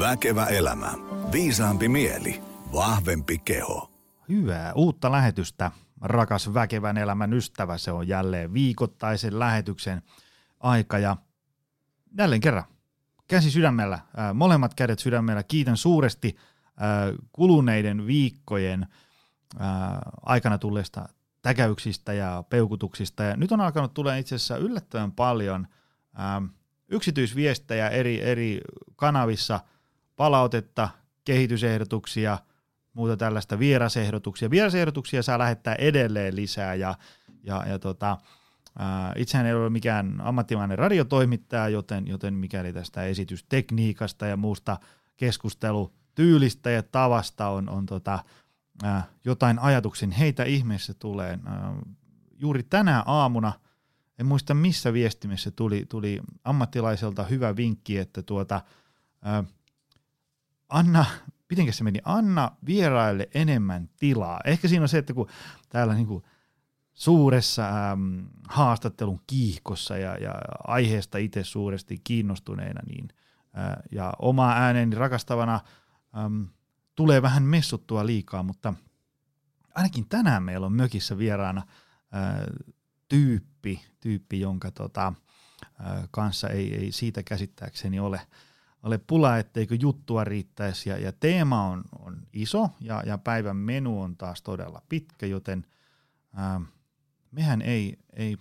Väkevä elämä. Viisaampi mieli. Vahvempi keho. Hyvää uutta lähetystä, rakas väkevän elämän ystävä. Se on jälleen viikoittaisen lähetyksen aika ja jälleen kerran käsi sydämellä, äh, molemmat kädet sydämellä. Kiitän suuresti äh, kuluneiden viikkojen äh, aikana tulleista täkäyksistä ja peukutuksista. Ja nyt on alkanut tulla itse asiassa yllättävän paljon yksityisviestejä eri, eri kanavissa, palautetta, kehitysehdotuksia, muuta tällaista vierasehdotuksia. Vierasehdotuksia saa lähettää edelleen lisää ja, ja, ja tota, itsehän ei ole mikään ammattimainen radiotoimittaja, joten, joten mikäli tästä esitystekniikasta ja muusta keskustelutyylistä ja tavasta on, on tota, äh, jotain ajatuksen, heitä ihmeessä tulee. Äh, juuri tänä aamuna, en muista missä viestimessä tuli, tuli ammattilaiselta hyvä vinkki, että tuota, äh, anna, mitenkä se meni, anna vieraille enemmän tilaa. Ehkä siinä on se, että kun täällä niin kuin suuressa ähm, haastattelun kiihkossa ja, ja aiheesta itse suuresti kiinnostuneena, niin, äh, ja oma ääneni rakastavana ähm, tulee vähän messuttua liikaa, mutta ainakin tänään meillä on mökissä vieraana ää, tyyppi, tyyppi jonka tota, ää, kanssa ei, ei siitä käsittääkseni ole, ole pula, etteikö juttua riittäisi. Ja, ja teema on, on iso ja, ja päivän menu on taas todella pitkä, joten ää, mehän ei, ei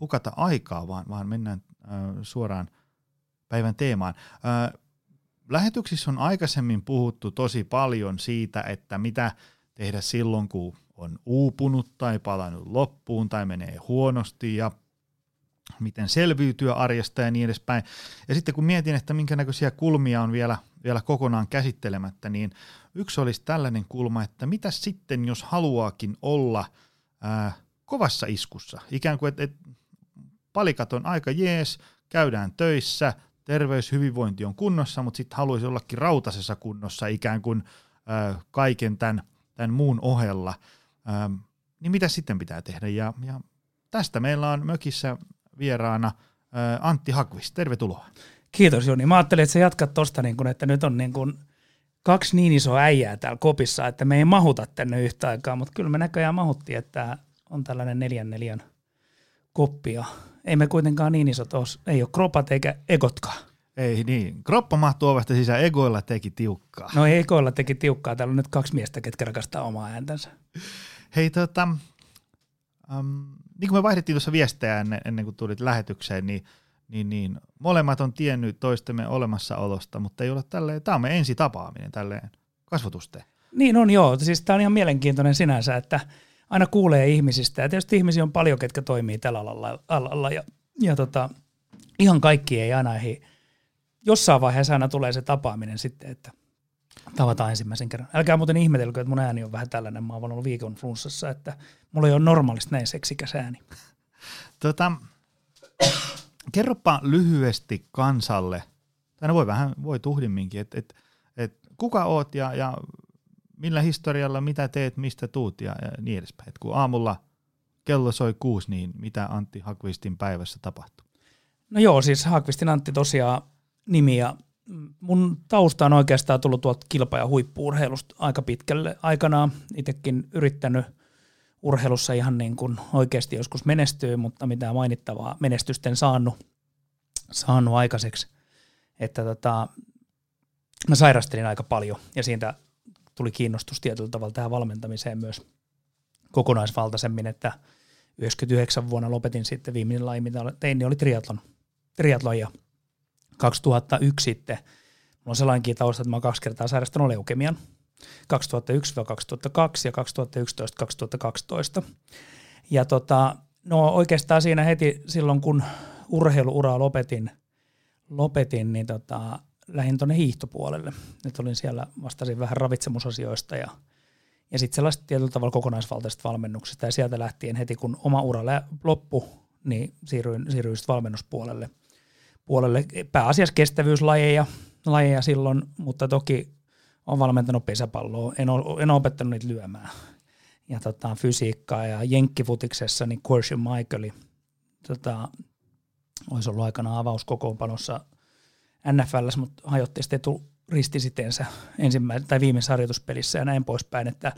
hukata aikaa, vaan, vaan mennään ää, suoraan päivän teemaan. Ää, lähetyksissä on aikaisemmin puhuttu tosi paljon siitä, että mitä tehdä silloin, kun on uupunut tai palannut loppuun tai menee huonosti ja miten selviytyä arjesta ja niin edespäin. Ja sitten kun mietin, että minkä näköisiä kulmia on vielä, vielä kokonaan käsittelemättä, niin yksi olisi tällainen kulma, että mitä sitten, jos haluaakin olla ää, kovassa iskussa. Ikään kuin, että et, palikat on aika jees, käydään töissä, terveys, hyvinvointi on kunnossa, mutta sitten haluaisi ollakin rautasessa kunnossa ikään kuin ö, kaiken tämän, tämän muun ohella. Ö, niin mitä sitten pitää tehdä? Ja, ja tästä meillä on mökissä vieraana ö, Antti Hakvis. Tervetuloa. Kiitos Joni. Mä ajattelin, että sä jatkat tosta, niin kun, että nyt on niin kun kaksi niin isoa äijää täällä kopissa, että me ei mahuta tänne yhtä aikaa, mutta kyllä me näköjään mahuttiin, että on tällainen neljän neljän koppia ei me kuitenkaan niin isot os, ei ole kropat eikä egotkaan. Ei niin. Kroppa mahtuu ovesta sisään, egoilla teki tiukkaa. No egoilla teki tiukkaa, täällä on nyt kaksi miestä, ketkä rakastaa omaa ääntänsä. Hei tota, um, niin kuin me vaihdettiin tuossa viestejä ennen, ennen kuin tulit lähetykseen, niin, niin, niin molemmat on tiennyt toistemme olemassaolosta, mutta ei ole tälleen, tämä on me ensi tapaaminen tälleen kasvatuste. Niin on joo, siis tämä on ihan mielenkiintoinen sinänsä, että – aina kuulee ihmisistä. Ja tietysti ihmisiä on paljon, ketkä toimii tällä alalla. alalla ja, ja tota, ihan kaikki ei aina ehdi. Jossain vaiheessa aina tulee se tapaaminen sitten, että tavataan ensimmäisen kerran. Älkää muuten ihmetelkö, että mun ääni on vähän tällainen. Mä oon ollut viikon flunssassa, että mulla ei ole normaalisti näin seksikäs ääni. Tota, kerropa lyhyesti kansalle, tai no voi vähän, voi tuhdimminkin, että et, et, kuka oot ja, ja millä historialla, mitä teet, mistä tuut ja, ja niin edespäin. Et kun aamulla kello soi kuusi, niin mitä Antti Hakvistin päivässä tapahtuu? No joo, siis Hakvistin Antti tosiaan nimi ja mun tausta on oikeastaan tullut tuolta kilpa- ja huippuurheilusta aika pitkälle aikanaan. Itsekin yrittänyt urheilussa ihan niin kuin oikeasti joskus menestyy, mutta mitään mainittavaa menestysten saanut, saanut aikaiseksi. Että tota, mä sairastelin aika paljon ja siitä tuli kiinnostus tietyllä tavalla tähän valmentamiseen myös kokonaisvaltaisemmin, että 99 vuonna lopetin sitten viimeinen laji, mitä tein, niin oli triatlon, triatlon ja 2001 sitten, mulla on sellainenkin tausta, että mä oon kaksi kertaa sairastanut leukemian, 2001-2002 ja 2011-2012. Ja tota, no oikeastaan siinä heti silloin, kun urheiluuraa lopetin, lopetin niin tota, lähdin tuonne hiihtopuolelle. Nyt olin siellä, vastasin vähän ravitsemusasioista ja, ja sitten sellaista tietyllä tavalla kokonaisvaltaisesta valmennuksesta. Ja sieltä lähtien heti, kun oma ura loppu, niin siirryin, siirryin valmennuspuolelle. Puolelle. Pääasiassa kestävyyslajeja lajeja silloin, mutta toki olen valmentanut pesäpalloa. En ole, en ole opettanut niitä lyömään. Ja tota, fysiikkaa ja jenkkifutiksessa, niin Quershon Michaeli tota, olisi ollut aikana avauskokoonpanossa NFLs, mutta hajotti sitten ristisiteensä ensimmäisen tai viimeisessä harjoituspelissä ja näin poispäin. Että,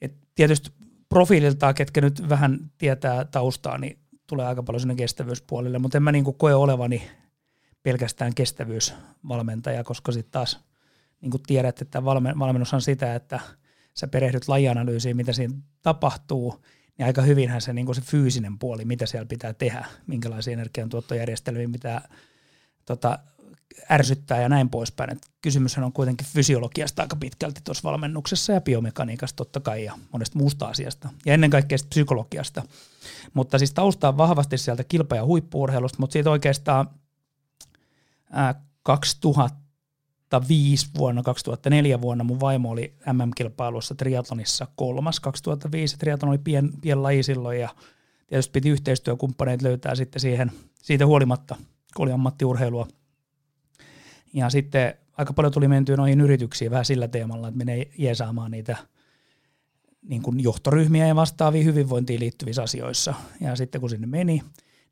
et tietysti profiililtaan, ketkä nyt vähän tietää taustaa, niin tulee aika paljon sinne kestävyyspuolelle, mutta en mä niin koe olevani pelkästään kestävyysvalmentaja, koska sitten taas niin kuin tiedät, että valmennus on sitä, että sä perehdyt lajianalyysiin, mitä siinä tapahtuu, niin aika hyvinhän se, niin kuin se fyysinen puoli, mitä siellä pitää tehdä, minkälaisia energiantuottojärjestelmiä pitää tota, ärsyttää ja näin poispäin. Et kysymyshän on kuitenkin fysiologiasta aika pitkälti tuossa valmennuksessa ja biomekaniikasta totta kai ja monesta muusta asiasta ja ennen kaikkea psykologiasta. Mutta siis tausta on vahvasti sieltä kilpa- ja huippuurheilusta, mutta siitä oikeastaan 2005 vuonna, 2004 vuonna mun vaimo oli MM-kilpailussa triatlonissa kolmas. 2005 triatlon oli pien, pien laji silloin ja tietysti piti yhteistyökumppaneita löytää sitten siihen siitä huolimatta, kun oli ammattiurheilua – ja sitten aika paljon tuli mentyä noihin yrityksiin vähän sillä teemalla, että menee jeesaamaan niitä niin kuin johtoryhmiä ja vastaavia hyvinvointiin liittyvissä asioissa. Ja sitten kun sinne meni,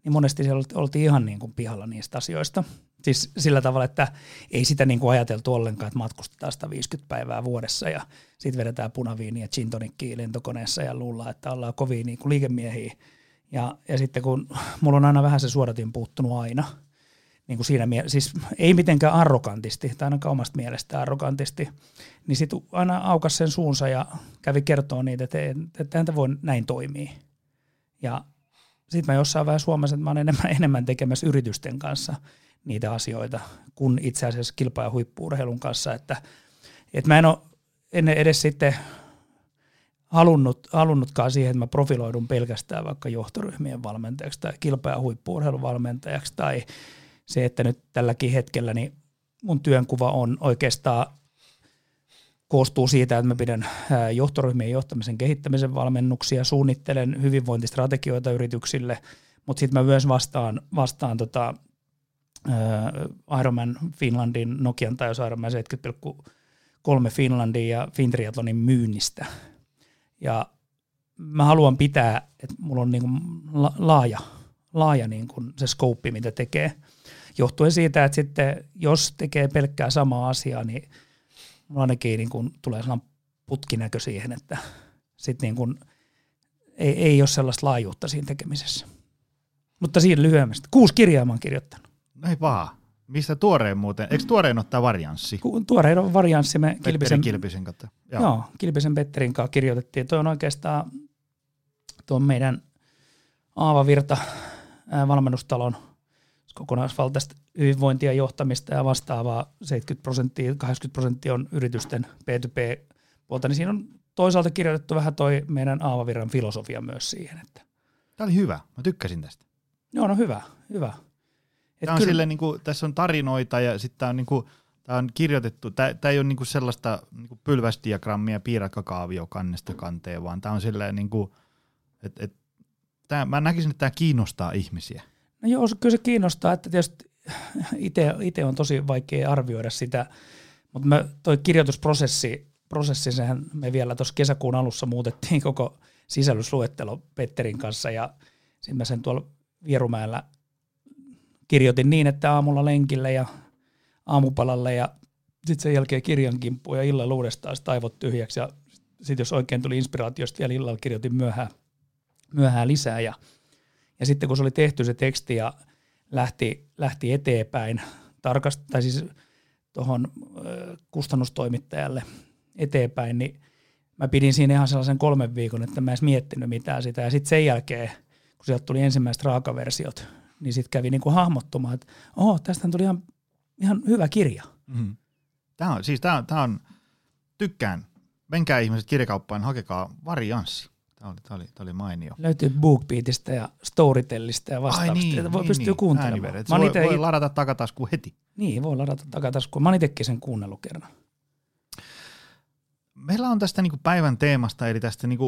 niin monesti siellä oltiin ihan niin kuin pihalla niistä asioista. Siis sillä tavalla, että ei sitä niin kuin ajateltu ollenkaan, että matkustetaan 150 päivää vuodessa ja sitten vedetään punaviiniä gin lentokoneessa ja luullaan, että ollaan kovin niin kuin liikemiehiä. Ja, ja sitten kun mulla on aina vähän se suodatin puuttunut aina – niin kuin siinä mie- siis ei mitenkään arrogantisti, tai ainakaan omasta mielestä arrogantisti, niin sitten aina aukas sen suunsa ja kävi kertoa niitä, että, että häntä voi näin toimia. Ja sitten mä jossain vaiheessa Suomessa, että mä olen enemmän, enemmän tekemässä yritysten kanssa niitä asioita kuin itse asiassa kilpa- ja huippuurheilun kanssa, että, että mä en ole ennen edes sitten halunnut, halunnutkaan siihen, että mä profiloidun pelkästään vaikka johtoryhmien valmentajaksi tai kilpa- ja huippuurheilun valmentajaksi tai se, että nyt tälläkin hetkellä niin mun työnkuva on oikeastaan koostuu siitä, että mä pidän johtoryhmien johtamisen kehittämisen valmennuksia, suunnittelen hyvinvointistrategioita yrityksille, mutta sitten mä myös vastaan, vastaan tota, Ironman Finlandin, Nokian tai Ironman 70,3 Finlandin ja Fintriathlonin myynnistä. Ja mä haluan pitää, että mulla on niinku laaja, laaja niinku se scope, mitä tekee – johtuen siitä, että sitten jos tekee pelkkää samaa asiaa, niin mulla ainakin niin kuin tulee sellainen putkinäkö siihen, että sitten niin kuin ei, ei ole sellaista laajuutta siinä tekemisessä. Mutta siinä lyhyemmästi. Kuusi kirjaa mä oon kirjoittanut. Ei vaan. Mistä tuoreen muuten? Eikö tuoreen ottaa varianssi? Tuoreen on varianssi. Me Kilpisen, Kilpisen kautta. Joo. joo, Kilpisen Petterin kanssa kirjoitettiin. Tuo on oikeastaan tuon meidän Aava Virta valmennustalon kokonaisvaltaista hyvinvointia, johtamista ja vastaavaa 70 prosenttia, 80 prosenttia on yritysten P2P-puolta, niin siinä on toisaalta kirjoitettu vähän toi meidän Aavavirran filosofia myös siihen. Että. Tämä oli hyvä, mä tykkäsin tästä. Joo, no hyvä, hyvä. Tämä on kyllä... niin kuin, tässä on tarinoita ja sitten tämä on, niin kuin, tämä on kirjoitettu, tämä, tämä ei ole niin kuin sellaista niin kuin pylväsdiagrammia piirakkakaavio kannesta kanteen, vaan tämä on silleen, niin kuin, että, että tämä, mä näkisin, että tämä kiinnostaa ihmisiä. No joo, kyllä se kiinnostaa, että tietysti itse on tosi vaikea arvioida sitä, mutta toi kirjoitusprosessi, prosessi, sehän me vielä tuossa kesäkuun alussa muutettiin koko sisällysluettelo Petterin kanssa ja sitten mä sen tuolla Vierumäellä kirjoitin niin, että aamulla lenkille ja aamupalalle ja sitten sen jälkeen kirjan kimppuun ja illalla uudestaan aivot tyhjäksi ja sitten jos oikein tuli inspiraatiosta vielä illalla kirjoitin myöhään, myöhään lisää ja – ja sitten kun se oli tehty se teksti ja lähti, lähti eteenpäin, tarkast, tai siis tuohon kustannustoimittajalle eteenpäin, niin mä pidin siinä ihan sellaisen kolmen viikon, että mä en edes miettinyt mitään sitä. Ja sitten sen jälkeen, kun sieltä tuli ensimmäiset raakaversiot, niin sitten kävi niinku hahmottumaan, että oho, tästä tuli ihan, ihan hyvä kirja. Mm-hmm. Tämä on, siis tämä on, tämä on, tykkään. Menkää ihmiset kirjakauppaan, hakekaa varianssi. Tämä oli, tämä oli, tämä oli mainio. Löytyy BookBeatista ja Storytellista ja vastaavista. Ai niin, voi niin, pystyä niin, kuuntelemaan. Mä voi, voi ladata takataskuun heti. Niin, voi ladata takataskuun. Mä oon itsekin sen kuunnellut kerran. Meillä on tästä niin päivän teemasta, eli tästä niin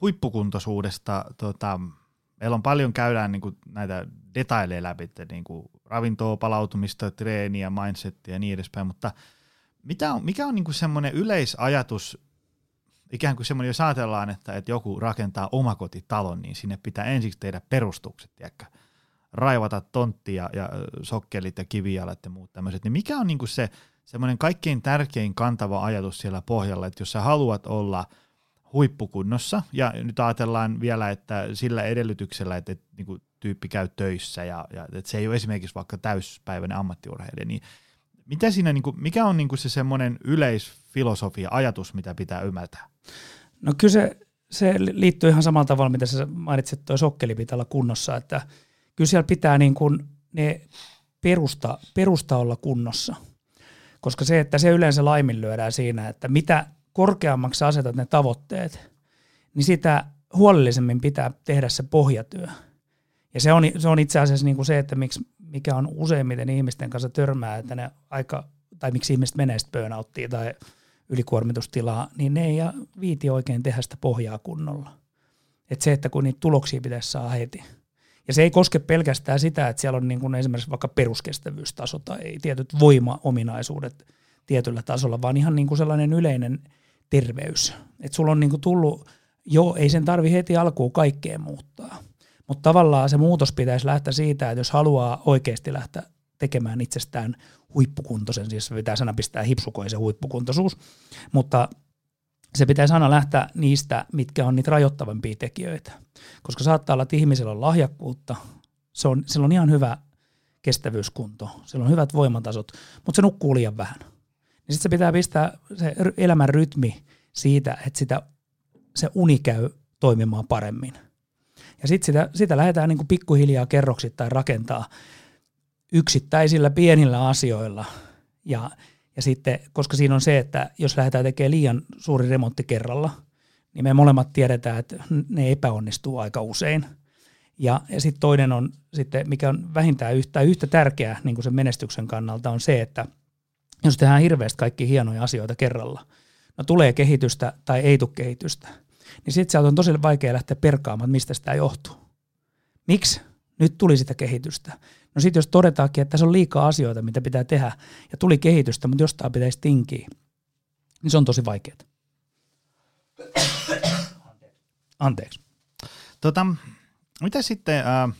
huippukuntoisuudesta. Tota, meillä on paljon käydään niin näitä detaileja läpi, niin ravintoa, palautumista, treeniä, mindsettiä ja niin edespäin, mutta mitä on, mikä on niin semmoinen yleisajatus ikään kuin semmoinen, jos ajatellaan, että, että joku rakentaa omakotitalon, niin sinne pitää ensiksi tehdä perustukset, tiedäkö? raivata tonttia ja sokkelit ja kivijalat ja muut tämmöiset, niin mikä on niin kuin se semmoinen kaikkein tärkein kantava ajatus siellä pohjalla, että jos sä haluat olla huippukunnossa, ja nyt ajatellaan vielä, että sillä edellytyksellä, että, että niin kuin tyyppi käy töissä ja, ja että se ei ole esimerkiksi vaikka täyspäiväinen ammattiurheilija, niin mitä siinä, niin kuin, mikä on niin kuin se semmoinen yleisfilosofia, ajatus, mitä pitää ymmärtää? No kyllä se, se liittyy ihan samalla tavalla, mitä sä mainitsit, tuo sokkeli pitää olla kunnossa, että kyllä siellä pitää niin kuin ne perusta, perusta olla kunnossa. Koska se, että se yleensä laiminlyödään siinä, että mitä korkeammaksi asetat ne tavoitteet, niin sitä huolellisemmin pitää tehdä se pohjatyö. Ja se on, se on itse asiassa niin kuin se, että miksi, mikä on useimmiten ihmisten kanssa törmää, että ne aika, tai miksi ihmiset menee sitten burnouttiin tai ylikuormitustilaa, niin ne ei viiti oikein tehdä sitä pohjaa kunnolla. Et se, että kun niitä tuloksia pitäisi saada heti. Ja se ei koske pelkästään sitä, että siellä on niin kuin esimerkiksi vaikka peruskestävyystaso tai tietyt voimaominaisuudet tietyllä tasolla, vaan ihan niin kuin sellainen yleinen terveys. Että sulla on niin kuin tullut, jo ei sen tarvi heti alkuun kaikkeen muuttaa. Mutta tavallaan se muutos pitäisi lähteä siitä, että jos haluaa oikeasti lähteä tekemään itsestään huippukuntoisen, siis pitää sana pistää hipsukoisen huippukuntoisuus, mutta se pitäisi aina lähteä niistä, mitkä on niitä rajoittavampia tekijöitä. Koska saattaa olla, että ihmisellä on lahjakkuutta, se on, sillä on ihan hyvä kestävyyskunto, sillä on hyvät voimatasot, mutta se nukkuu liian vähän. Niin sitten se pitää pistää se elämän rytmi siitä, että sitä, se uni käy toimimaan paremmin. Ja sitten sitä, sitä lähdetään niin kuin pikkuhiljaa kerroksittain rakentaa yksittäisillä pienillä asioilla. Ja, ja sitten, koska siinä on se, että jos lähdetään tekemään liian suuri remontti kerralla, niin me molemmat tiedetään, että ne epäonnistuu aika usein. Ja, ja sitten toinen on sitten, mikä on vähintään yhtä, yhtä tärkeää niin kuin sen menestyksen kannalta, on se, että jos tehdään hirveästi kaikki hienoja asioita kerralla, no tulee kehitystä tai ei tule kehitystä, niin sitten sieltä on tosi vaikea lähteä perkaamaan, mistä sitä johtuu. Miksi nyt tuli sitä kehitystä? No sitten jos todetaankin, että tässä on liikaa asioita, mitä pitää tehdä, ja tuli kehitystä, mutta jostain pitäisi tinkiä, niin se on tosi vaikeaa. Anteeksi. Tota, mitä sitten, äh,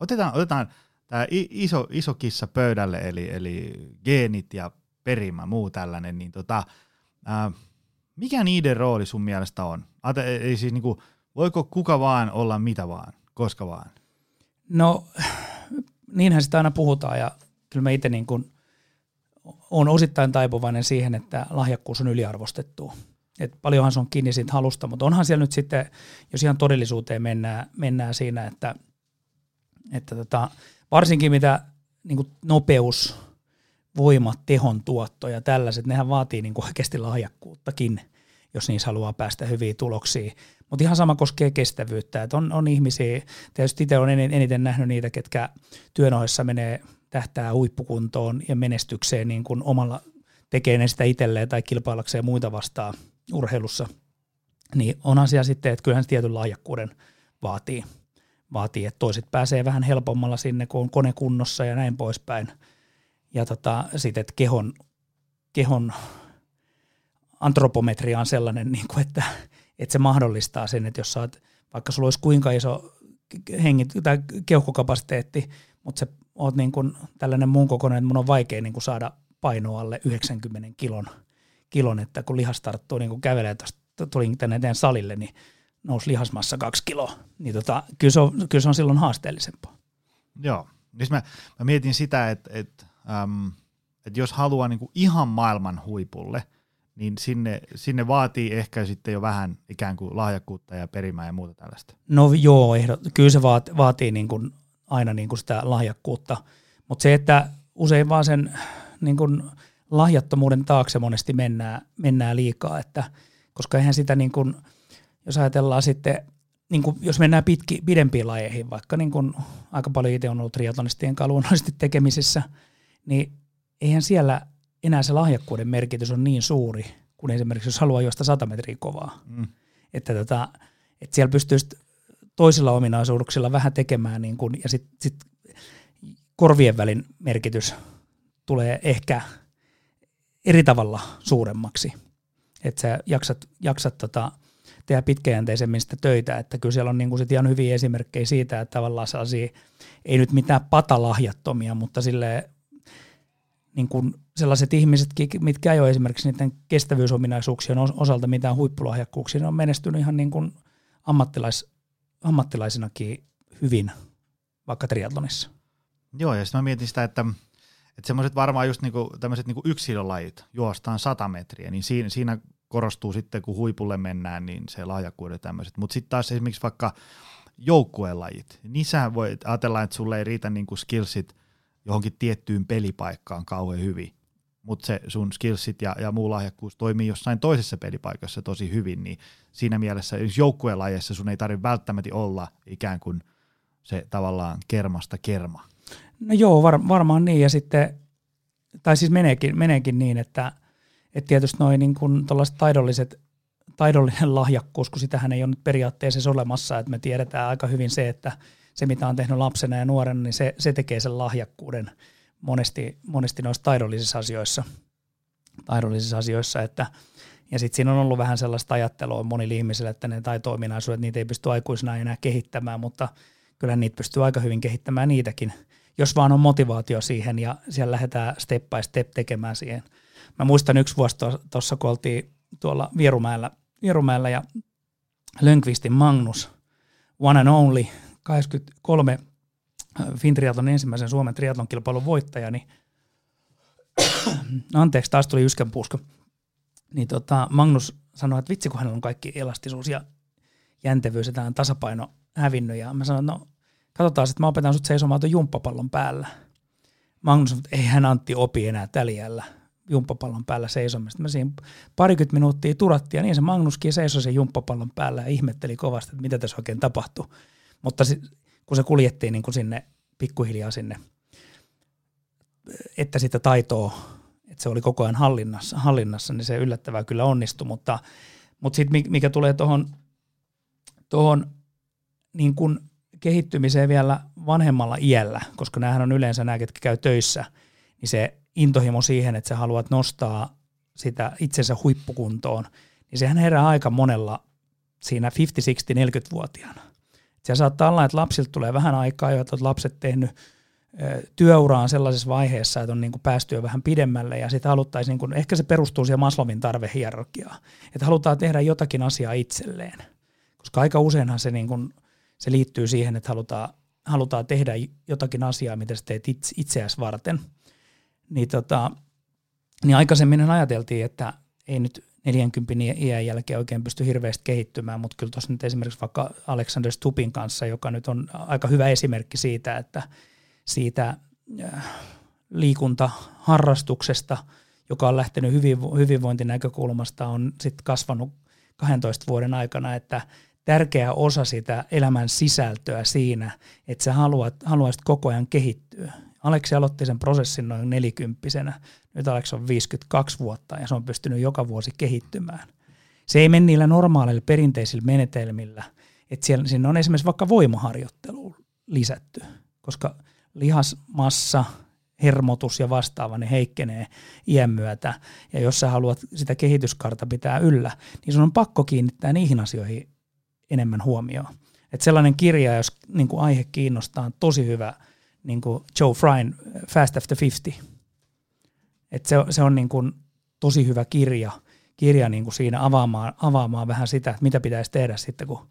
otetaan, otetaan tämä iso, iso kissa pöydälle, eli, eli geenit ja perimä, muu tällainen, niin tota, äh, mikä niiden rooli sun mielestä on? Ei siis niinku, voiko kuka vaan olla mitä vaan, koska vaan? No niinhän sitä aina puhutaan ja kyllä mä itse niin kuin on osittain taipuvainen siihen, että lahjakkuus on yliarvostettu. Et paljonhan se on kiinni siitä halusta, mutta onhan siellä nyt sitten, jos ihan todellisuuteen mennään, mennään siinä, että, että tota, varsinkin mitä niin kuin nopeus, voima, tehon tuotto ja tällaiset, nehän vaatii niin kuin oikeasti lahjakkuuttakin, jos niissä haluaa päästä hyviin tuloksiin. Mutta ihan sama koskee kestävyyttä, että on, on ihmisiä, tietysti itse olen eniten nähnyt niitä, ketkä työn ohessa menee tähtää huippukuntoon ja menestykseen niin kuin omalla tekee ne sitä itselleen tai kilpailakseen muita vastaan urheilussa, niin on asia sitten, että kyllähän se tietyn lahjakkuuden vaatii, vaatii, että toiset pääsee vähän helpommalla sinne, kun on kone kunnossa ja näin poispäin. Ja tota, sitten, että kehon, kehon antropometria on sellainen, niin kuin, että että se mahdollistaa sen, että jos saat, vaikka sulla olisi kuinka iso hengit, tai keuhkokapasiteetti, mutta se oot niin kuin tällainen muun kokoinen, että mun on vaikea niin kuin saada painoa alle 90 kilon, kilon että kun lihas tarttuu niin kuin kävelee tuosta, tulin tänne eteen salille, niin nousi lihasmassa kaksi kiloa, niin tota, kyllä, se on, kyllä se on silloin haasteellisempaa. Joo, siis mä, mä mietin sitä, että, että, äm, että jos haluaa niin kuin ihan maailman huipulle – niin sinne, sinne vaatii ehkä sitten jo vähän ikään kuin lahjakkuutta ja perimää ja muuta tällaista. No joo, ehdot, kyllä se vaatii, vaatii niin kuin aina niin kuin sitä lahjakkuutta, mutta se, että usein vaan sen niin kuin lahjattomuuden taakse monesti mennään, mennään liikaa, että, koska eihän sitä niin kuin, jos ajatellaan sitten, niin kuin, jos mennään pitki, pidempiin lajeihin, vaikka niin kuin aika paljon itse on ollut triatonistien kanssa tekemisissä, niin eihän siellä enää se lahjakkuuden merkitys on niin suuri, kuin esimerkiksi jos haluaa juosta 100 metriä kovaa. Mm. Että, tota, että siellä pystyy toisilla ominaisuuksilla vähän tekemään, niin kun, ja sitten sit korvien välin merkitys tulee ehkä eri tavalla suuremmaksi. Että sä jaksat, jaksat tota, tehdä pitkäjänteisemmin sitä töitä, että kyllä siellä on niin sit ihan hyviä esimerkkejä siitä, että tavallaan sellaisia, ei nyt mitään patalahjattomia, mutta sille niin kuin sellaiset ihmiset, mitkä ei ole esimerkiksi niiden kestävyysominaisuuksien osalta mitään huippulahjakkuuksia, ne on menestynyt ihan niin kuin ammattilais, ammattilaisinakin hyvin vaikka triathlonissa. Joo, ja sitten mä mietin sitä, että, että semmoiset varmaan just niinku, tämmöiset niinku yksilölajit, juostaan 100 metriä, niin siinä, siinä korostuu sitten, kun huipulle mennään, niin se lahjakkuuden tämmöiset. Mutta sitten taas esimerkiksi vaikka joukkuelajit, niissä voi ajatella, että sulle ei riitä niinku skillsit johonkin tiettyyn pelipaikkaan kauhean hyvin, mutta se sun skillsit ja, ja muu lahjakkuus toimii jossain toisessa pelipaikassa tosi hyvin, niin siinä mielessä jos joukkuelajeissa sun ei tarvitse välttämättä olla ikään kuin se tavallaan kermasta kerma. No joo, var, varmaan niin, ja sitten, tai siis meneekin, meneekin niin, että, että tietysti noin niin kuin taidolliset, taidollinen lahjakkuus, kun sitähän ei ole nyt periaatteessa olemassa, että me tiedetään aika hyvin se, että se mitä on tehnyt lapsena ja nuorena, niin se, se tekee sen lahjakkuuden monesti, monesti noissa taidollisissa asioissa, taidollisissa asioissa että, ja sitten siinä on ollut vähän sellaista ajattelua monille ihmisille, että ne taito-ominaisuudet, niitä ei pysty aikuisena enää kehittämään, mutta kyllä niitä pystyy aika hyvin kehittämään niitäkin, jos vaan on motivaatio siihen ja siellä lähdetään step by step tekemään siihen. Mä muistan yksi vuosi tuossa, kun oltiin tuolla Vierumäellä, Vierumäellä ja Lönkvistin Magnus, one and only, 83 äh, Fintriaton ensimmäisen Suomen triatlon kilpailun voittaja, niin anteeksi, taas tuli yskän puuska. Niin tota, Magnus sanoi, että vitsi kun hänellä on kaikki elastisuus ja jäntevyys ja tämä tasapaino hävinnyt. Ja mä sanoin, no katsotaan, että mä opetan sut seisomaan tuon jumppapallon päällä. Magnus sanoi, että ei hän Antti opi enää täljällä jumppapallon päällä seisomista. Mä siinä parikymmentä minuuttia turattiin ja niin se Magnuskin seisoi sen jumppapallon päällä ja ihmetteli kovasti, että mitä tässä oikein tapahtui. Mutta kun se kuljettiin niin kuin sinne pikkuhiljaa sinne, että sitä taitoa, että se oli koko ajan hallinnassa, hallinnassa niin se yllättävää kyllä onnistui, mutta, mutta sitten mikä tulee tuohon tohon, niin kuin kehittymiseen vielä vanhemmalla iällä, koska näähän on yleensä nämä, ketkä käy töissä, niin se intohimo siihen, että sä haluat nostaa sitä itsensä huippukuntoon, niin sehän herää aika monella siinä 50-60-40-vuotiaana. Siellä saattaa olla, että lapsilta tulee vähän aikaa, joita lapset tehnyt työuraan sellaisessa vaiheessa, että on niin kuin päästy jo vähän pidemmälle ja sitten haluttaisiin, niin kuin, ehkä se perustuu siihen Maslowin tarvehierarkiaan, että halutaan tehdä jotakin asiaa itselleen, koska aika useinhan se, niin kuin, se liittyy siihen, että halutaan, halutaan tehdä jotakin asiaa, mitä sä teet itse, itseäsi varten. Niin, tota, niin aikaisemmin ajateltiin, että ei nyt 40 iän jälkeen oikein pysty hirveästi kehittymään, mutta kyllä tuossa nyt esimerkiksi vaikka Alexander Stupin kanssa, joka nyt on aika hyvä esimerkki siitä, että siitä äh, liikuntaharrastuksesta, joka on lähtenyt hyvinvointinäkökulmasta, on sitten kasvanut 12 vuoden aikana, että tärkeä osa sitä elämän sisältöä siinä, että sä haluat, haluaisit koko ajan kehittyä. Aleksi aloitti sen prosessin noin nelikymppisenä. Nyt Aleksi on 52 vuotta ja se on pystynyt joka vuosi kehittymään. Se ei mene niillä normaaleilla perinteisillä menetelmillä. Että siellä, siinä on esimerkiksi vaikka voimaharjoittelu lisätty, koska lihasmassa, hermotus ja vastaava, ne heikkenee iän myötä. Ja jos sä haluat sitä kehityskarta pitää yllä, niin sun on pakko kiinnittää niihin asioihin enemmän huomioon. Että sellainen kirja, jos niin kuin aihe kiinnostaa, on tosi hyvä – niin kuin Joe Fryn Fast After 50. Et se, se on niin kuin tosi hyvä kirja, kirja niin kuin siinä avaamaan, avaamaan vähän sitä, että mitä pitäisi tehdä sitten, kun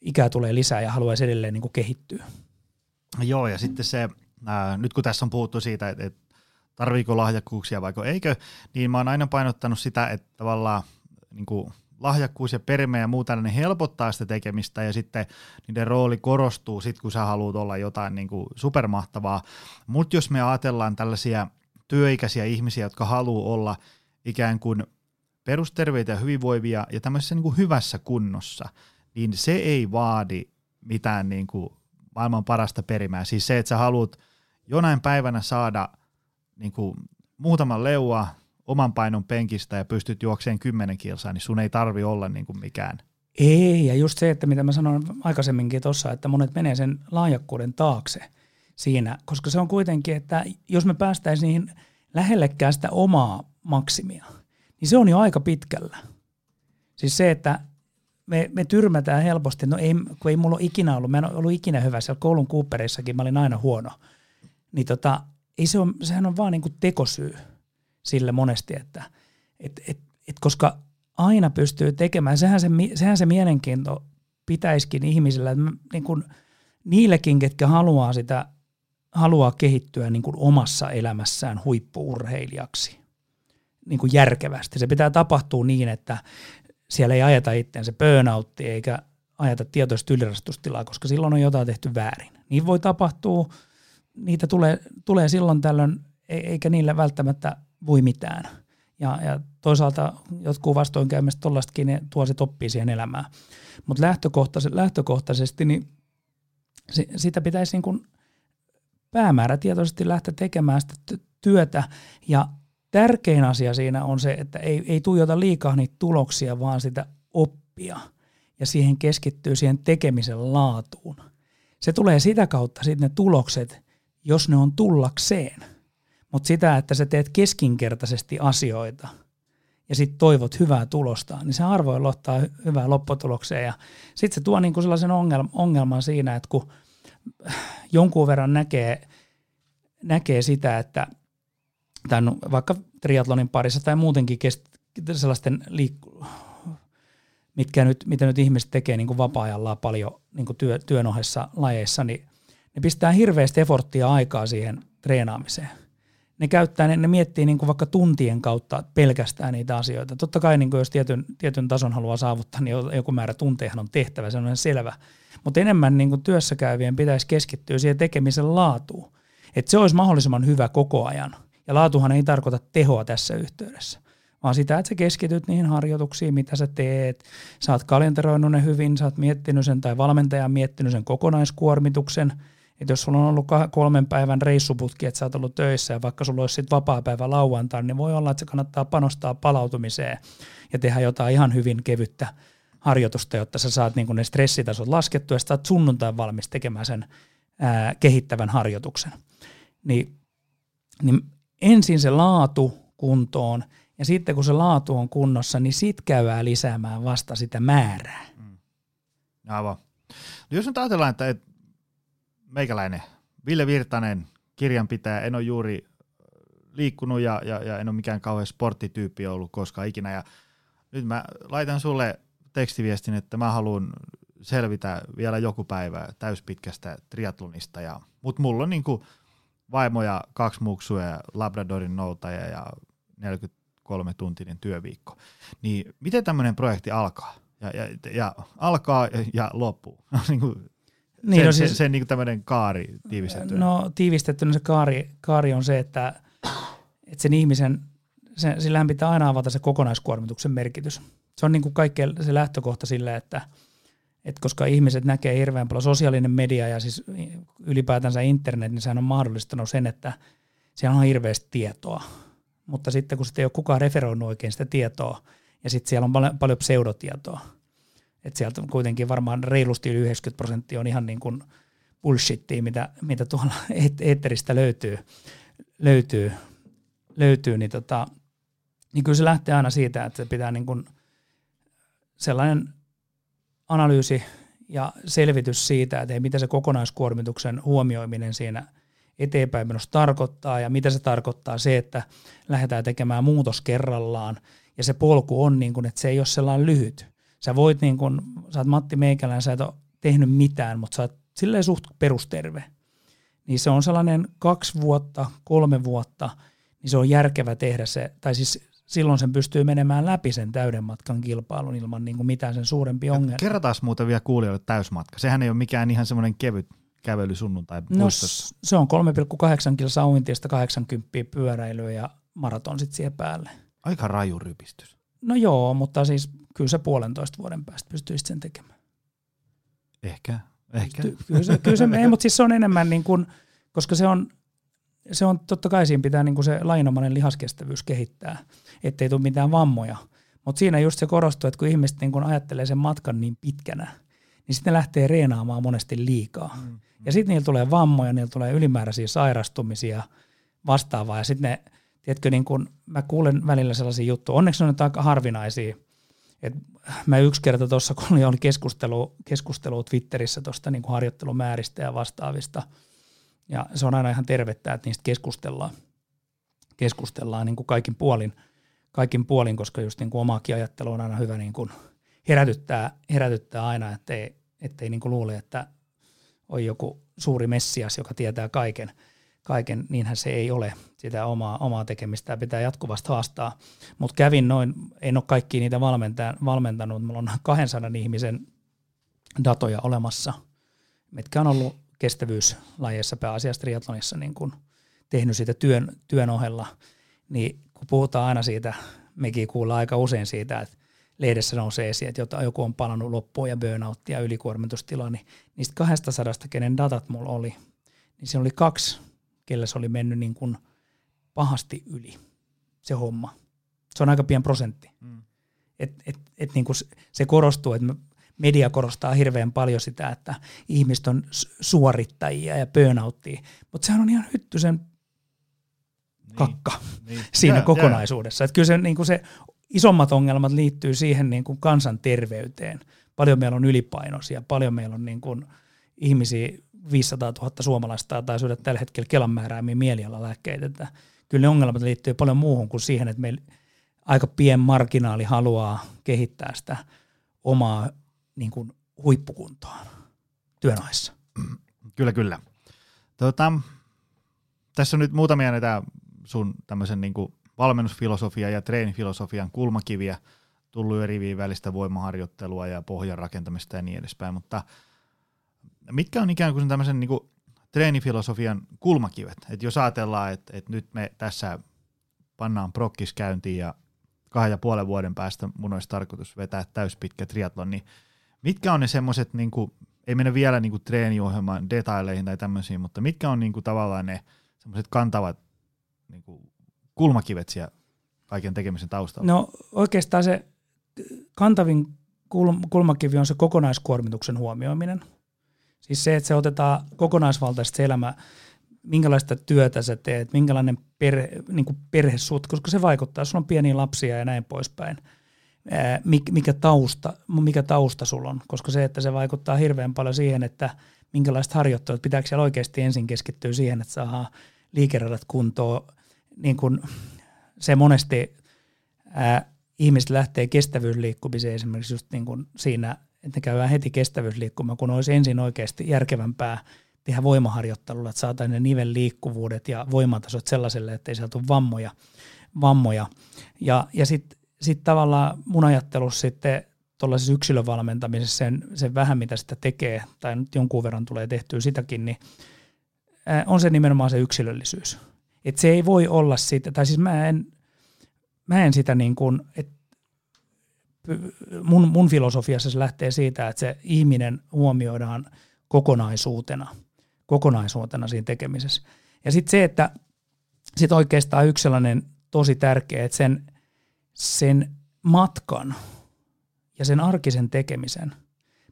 ikää tulee lisää ja haluaisi edelleen niin kuin kehittyä. Joo, ja sitten se, ää, nyt kun tässä on puhuttu siitä, että, että tarviiko lahjakkuuksia vai eikö, niin mä oon aina painottanut sitä, että tavallaan niin kuin lahjakkuus ja perme ja muu tällainen helpottaa sitä tekemistä ja sitten niiden rooli korostuu sit kun sä haluat olla jotain niin kuin supermahtavaa. Mutta jos me ajatellaan tällaisia työikäisiä ihmisiä, jotka haluaa olla ikään kuin perusterveitä ja hyvinvoivia ja tämmöisessä niin kuin hyvässä kunnossa, niin se ei vaadi mitään niin kuin maailman parasta perimää. Siis se, että sä haluat jonain päivänä saada niin kuin muutaman leua, oman painon penkistä ja pystyt juokseen kymmenen kilsaa, niin sun ei tarvi olla niin kuin mikään. Ei, ja just se, että mitä mä sanoin aikaisemminkin tuossa, että monet menee sen laajakkuuden taakse siinä, koska se on kuitenkin, että jos me päästäisiin lähellekään sitä omaa maksimia, niin se on jo aika pitkällä. Siis se, että me, me tyrmätään helposti, no ei, kun ei mulla ole ikinä ollut, mä en ollut ikinä hyvä siellä koulun kuuppereissakin, mä olin aina huono. Niin tota, ei se on, sehän on vaan kuin tekosyy sille monesti, että et, et, et koska aina pystyy tekemään, sehän se, sehän se mielenkiinto pitäisikin ihmisillä, niin kuin niillekin, ketkä haluaa sitä, haluaa kehittyä niin kuin omassa elämässään huippuurheilijaksi niin kuin järkevästi. Se pitää tapahtua niin, että siellä ei ajeta itseensä burnoutti eikä ajata tietoista ylirastustilaa, koska silloin on jotain tehty väärin. Niin voi tapahtua, niitä tulee, tulee silloin tällöin, e-, eikä niille välttämättä voi mitään. Ja, ja toisaalta jotkut vastoinkäymiset tuollaistakin ne tuo sit oppii siihen elämään. Mutta lähtökohtaisesti, lähtökohtaisesti niin si, sitä pitäisi niin kuin päämäärätietoisesti lähteä tekemään sitä työtä ja tärkein asia siinä on se, että ei, ei tuijota liikaa niitä tuloksia, vaan sitä oppia ja siihen keskittyy siihen tekemisen laatuun. Se tulee sitä kautta sitten ne tulokset, jos ne on tullakseen. Mutta sitä, että sä teet keskinkertaisesti asioita ja sitten toivot hyvää tulosta, niin se harvoin lottaa hyvää lopputulokseen. Ja sitten se tuo niinku sellaisen ongelman siinä, että kun jonkun verran näkee, näkee sitä, että – tämän vaikka triatlonin parissa tai muutenkin kest, sellaisten liikku, mitkä nyt, mitä nyt ihmiset tekee niin vapaa-ajallaan paljon niin työ, työn ohessa lajeissa, niin ne pistää hirveästi eforttia aikaa siihen treenaamiseen. Ne käyttää, ne, ne miettii niin kuin vaikka tuntien kautta pelkästään niitä asioita. Totta kai niin kuin jos tietyn, tietyn tason haluaa saavuttaa, niin joku määrä tuntejahan on tehtävä, se on selvä. Mutta enemmän niin kuin työssä käyvien pitäisi keskittyä siihen tekemisen laatuun. Että se olisi mahdollisimman hyvä koko ajan – ja laatuhan ei tarkoita tehoa tässä yhteydessä, vaan sitä, että sä keskityt niihin harjoituksiin, mitä sä teet. Sä oot kalenteroinut ne hyvin, sä oot miettinyt sen tai valmentaja on miettinyt sen kokonaiskuormituksen. Että jos sulla on ollut kolmen päivän reissuputki, että sä oot ollut töissä ja vaikka sulla olisi sitten vapaa päivä lauantaina, niin voi olla, että se kannattaa panostaa palautumiseen ja tehdä jotain ihan hyvin kevyttä harjoitusta, jotta sä saat niin ne stressitasot laskettua ja sä oot sunnuntain valmis tekemään sen ää, kehittävän harjoituksen. Niin, niin ensin se laatu kuntoon ja sitten kun se laatu on kunnossa, niin sit käydään lisäämään vasta sitä määrää. Mm. Aivan. No jos nyt ajatellaan, että meikäläinen, Ville Virtanen, kirjanpitäjä, en ole juuri liikkunut ja, ja, ja en ole mikään kauhean sporttityyppi ollut koskaan ikinä. Ja nyt mä laitan sulle tekstiviestin, että mä haluan selvitä vielä joku päivä täyspitkästä triatlonista. Ja, mutta mulla on niin vaimo ja kaksi muksua ja Labradorin noutaja ja 43 tuntinen työviikko. Niin miten tämmöinen projekti alkaa? Ja, ja, ja alkaa ja loppuu. niin kuin niin, sen, no siis, se, sen niin tämmöinen kaari tiivistettynä. No tiivistettynä se kaari, kaari on se, että, että sen ihmisen, se, sillähän pitää aina avata se kokonaiskuormituksen merkitys. Se on niin kuin kaikkea se lähtökohta sille, että – et koska ihmiset näkee hirveän paljon sosiaalinen media ja siis ylipäätänsä internet, niin sehän on mahdollistanut sen, että siellä on hirveästi tietoa. Mutta sitten kun sitten ei ole kukaan referoinut oikein sitä tietoa, ja sitten siellä on paljon, paljon pseudotietoa, että sieltä kuitenkin varmaan reilusti yli 90 prosenttia on ihan niin kuin bullshittia, mitä, mitä tuolla eetteristä löytyy, löytyy, löytyy niin, tota, niin kyllä se lähtee aina siitä, että se pitää niin kuin sellainen analyysi ja selvitys siitä, että mitä se kokonaiskuormituksen huomioiminen siinä eteenpäin menossa tarkoittaa ja mitä se tarkoittaa se, että lähdetään tekemään muutos kerrallaan ja se polku on niin kuin, että se ei ole sellainen lyhyt. Sä voit niin kuin, sä oot Matti Meikälän, sä et ole tehnyt mitään, mutta sä oot silleen suht perusterve. Niin se on sellainen kaksi vuotta, kolme vuotta, niin se on järkevä tehdä se, tai siis silloin sen pystyy menemään läpi sen täyden matkan kilpailun ilman niin kuin mitään sen suurempi ongelma. Kerrotaan muuten vielä kuulijoille täysmatka. Sehän ei ole mikään ihan semmoinen kevyt kävely sunnuntai no, se on 3,8 kilsa uintiesta 80 pyöräilyä ja maraton sitten siihen päälle. Aika raju rypistys. No joo, mutta siis kyllä se puolentoista vuoden päästä pystyisit sen tekemään. Ehkä, ehkä. Kyllä se, kyllä se ei, mutta siis se on enemmän niin kuin, koska se on, se on totta kai siinä pitää niin kuin se lainomainen lihaskestävyys kehittää, ettei tule mitään vammoja. Mutta siinä just se korostuu, että kun ihmiset niin kun ajattelee sen matkan niin pitkänä, niin sitten ne lähtee reenaamaan monesti liikaa. Mm. Ja sitten niillä tulee vammoja, niillä tulee ylimääräisiä sairastumisia vastaavaa. Ja sitten ne, tiedätkö, niin kun mä kuulen välillä sellaisia juttuja, onneksi on nyt aika harvinaisia. Et mä yksi kerta tuossa, kun oli keskustelu, keskustelu Twitterissä tuosta niin harjoittelumääristä ja vastaavista – Ja se on aina ihan tervettä, että niistä keskustellaan, keskustellaan niin kuin kaikin puolin, kaikin puolin, koska just niin kuin omaakin ajattelu on aina hyvä niin kuin herätyttää, herätyttää aina, ettei, ettei niin kuin luule, että on joku suuri messias, joka tietää kaiken, kaiken niinhän se ei ole. Sitä omaa, omaa tekemistä pitää jatkuvasti haastaa. Mutta kävin noin, en ole kaikki niitä valmentanut, mulla on 200 ihmisen datoja olemassa, mitkä on ollut kestävyyslajeissa pääasiassa triathlonissa niin kun tehnyt sitä työn, työn ohella, niin kun puhutaan aina siitä, mekin kuullaan aika usein siitä, että lehdessä nousee esiin, että joku on palannut loppuun ja burnouttia ja ylikuormitustila, niin niistä 200, kenen datat mulla oli, niin siinä oli kaksi, kelle se oli mennyt niin kuin pahasti yli se homma. Se on aika pieni prosentti. Mm. Et, et, et niin kuin se korostuu, että media korostaa hirveän paljon sitä, että ihmiset on suorittajia ja burnouttia, mutta sehän on ihan hyttysen niin, kakka niin. siinä yeah, kokonaisuudessa. Että kyllä se, niin kuin se isommat ongelmat liittyy siihen niin kuin kansanterveyteen. Paljon meillä on ylipainoisia, paljon meillä on niin kuin ihmisiä, 500 000 suomalaista tai syödä tällä hetkellä Kelan määräämiä mielialalääkkeitä. Että kyllä ne ongelmat liittyy paljon muuhun kuin siihen, että meillä aika pien marginaali haluaa kehittää sitä omaa niin kuin huippukuntoa työnahessa. Kyllä, kyllä. Tota, tässä on nyt muutamia näitä sun tämmöisen niin kuin valmennusfilosofia ja treenifilosofian kulmakiviä, tullut eri välistä voimaharjoittelua ja pohjan rakentamista ja niin edespäin, mutta mitkä on ikään kuin tämmöisen niin kuin treenifilosofian kulmakivet? Et jos ajatellaan, että, että nyt me tässä pannaan prokkis käyntiin ja kahden ja puolen vuoden päästä mun olisi tarkoitus vetää täyspitkä triatlon, niin mitkä on ne semmoiset, niin ei mennä vielä niin kuin treeniohjelman detaileihin tai tämmöisiin, mutta mitkä on niin kuin tavallaan ne semmoiset kantavat niin kuin kulmakivet siellä kaiken tekemisen taustalla? No oikeastaan se kantavin kulmakivi on se kokonaiskuormituksen huomioiminen. Siis se, että se otetaan kokonaisvaltaisesti se elämä, minkälaista työtä sä teet, minkälainen perhe, niin perhe sut, koska se vaikuttaa, sulla on pieniä lapsia ja näin poispäin. Mikä tausta, mikä tausta sulla on, koska se, että se vaikuttaa hirveän paljon siihen, että minkälaiset harjoittelut, pitääkö siellä oikeasti ensin keskittyä siihen, että saadaan liikeradat kuntoon, niin kuin se monesti ää, ihmiset lähtee kestävyysliikkumiseen esimerkiksi just niin kuin siinä, että ne käydään heti kestävyysliikkumaan, kun olisi ensin oikeasti järkevämpää tehdä voimaharjoittelulla, että saataisiin ne nivel liikkuvuudet ja voimatasot sellaiselle, että ei sieltä ole vammoja. vammoja. Ja, ja sitten sit tavallaan mun ajattelussa sitten tuollaisessa yksilövalmentamisessa sen, sen vähän, mitä sitä tekee, tai nyt jonkun verran tulee tehtyä sitäkin, niin on se nimenomaan se yksilöllisyys. Et se ei voi olla sitä, tai siis mä en, mä en sitä niin kuin, että mun, mun filosofiassa se lähtee siitä, että se ihminen huomioidaan kokonaisuutena, kokonaisuutena siinä tekemisessä. Ja sitten se, että sit oikeastaan yksi sellainen tosi tärkeä, että sen, sen matkan ja sen arkisen tekemisen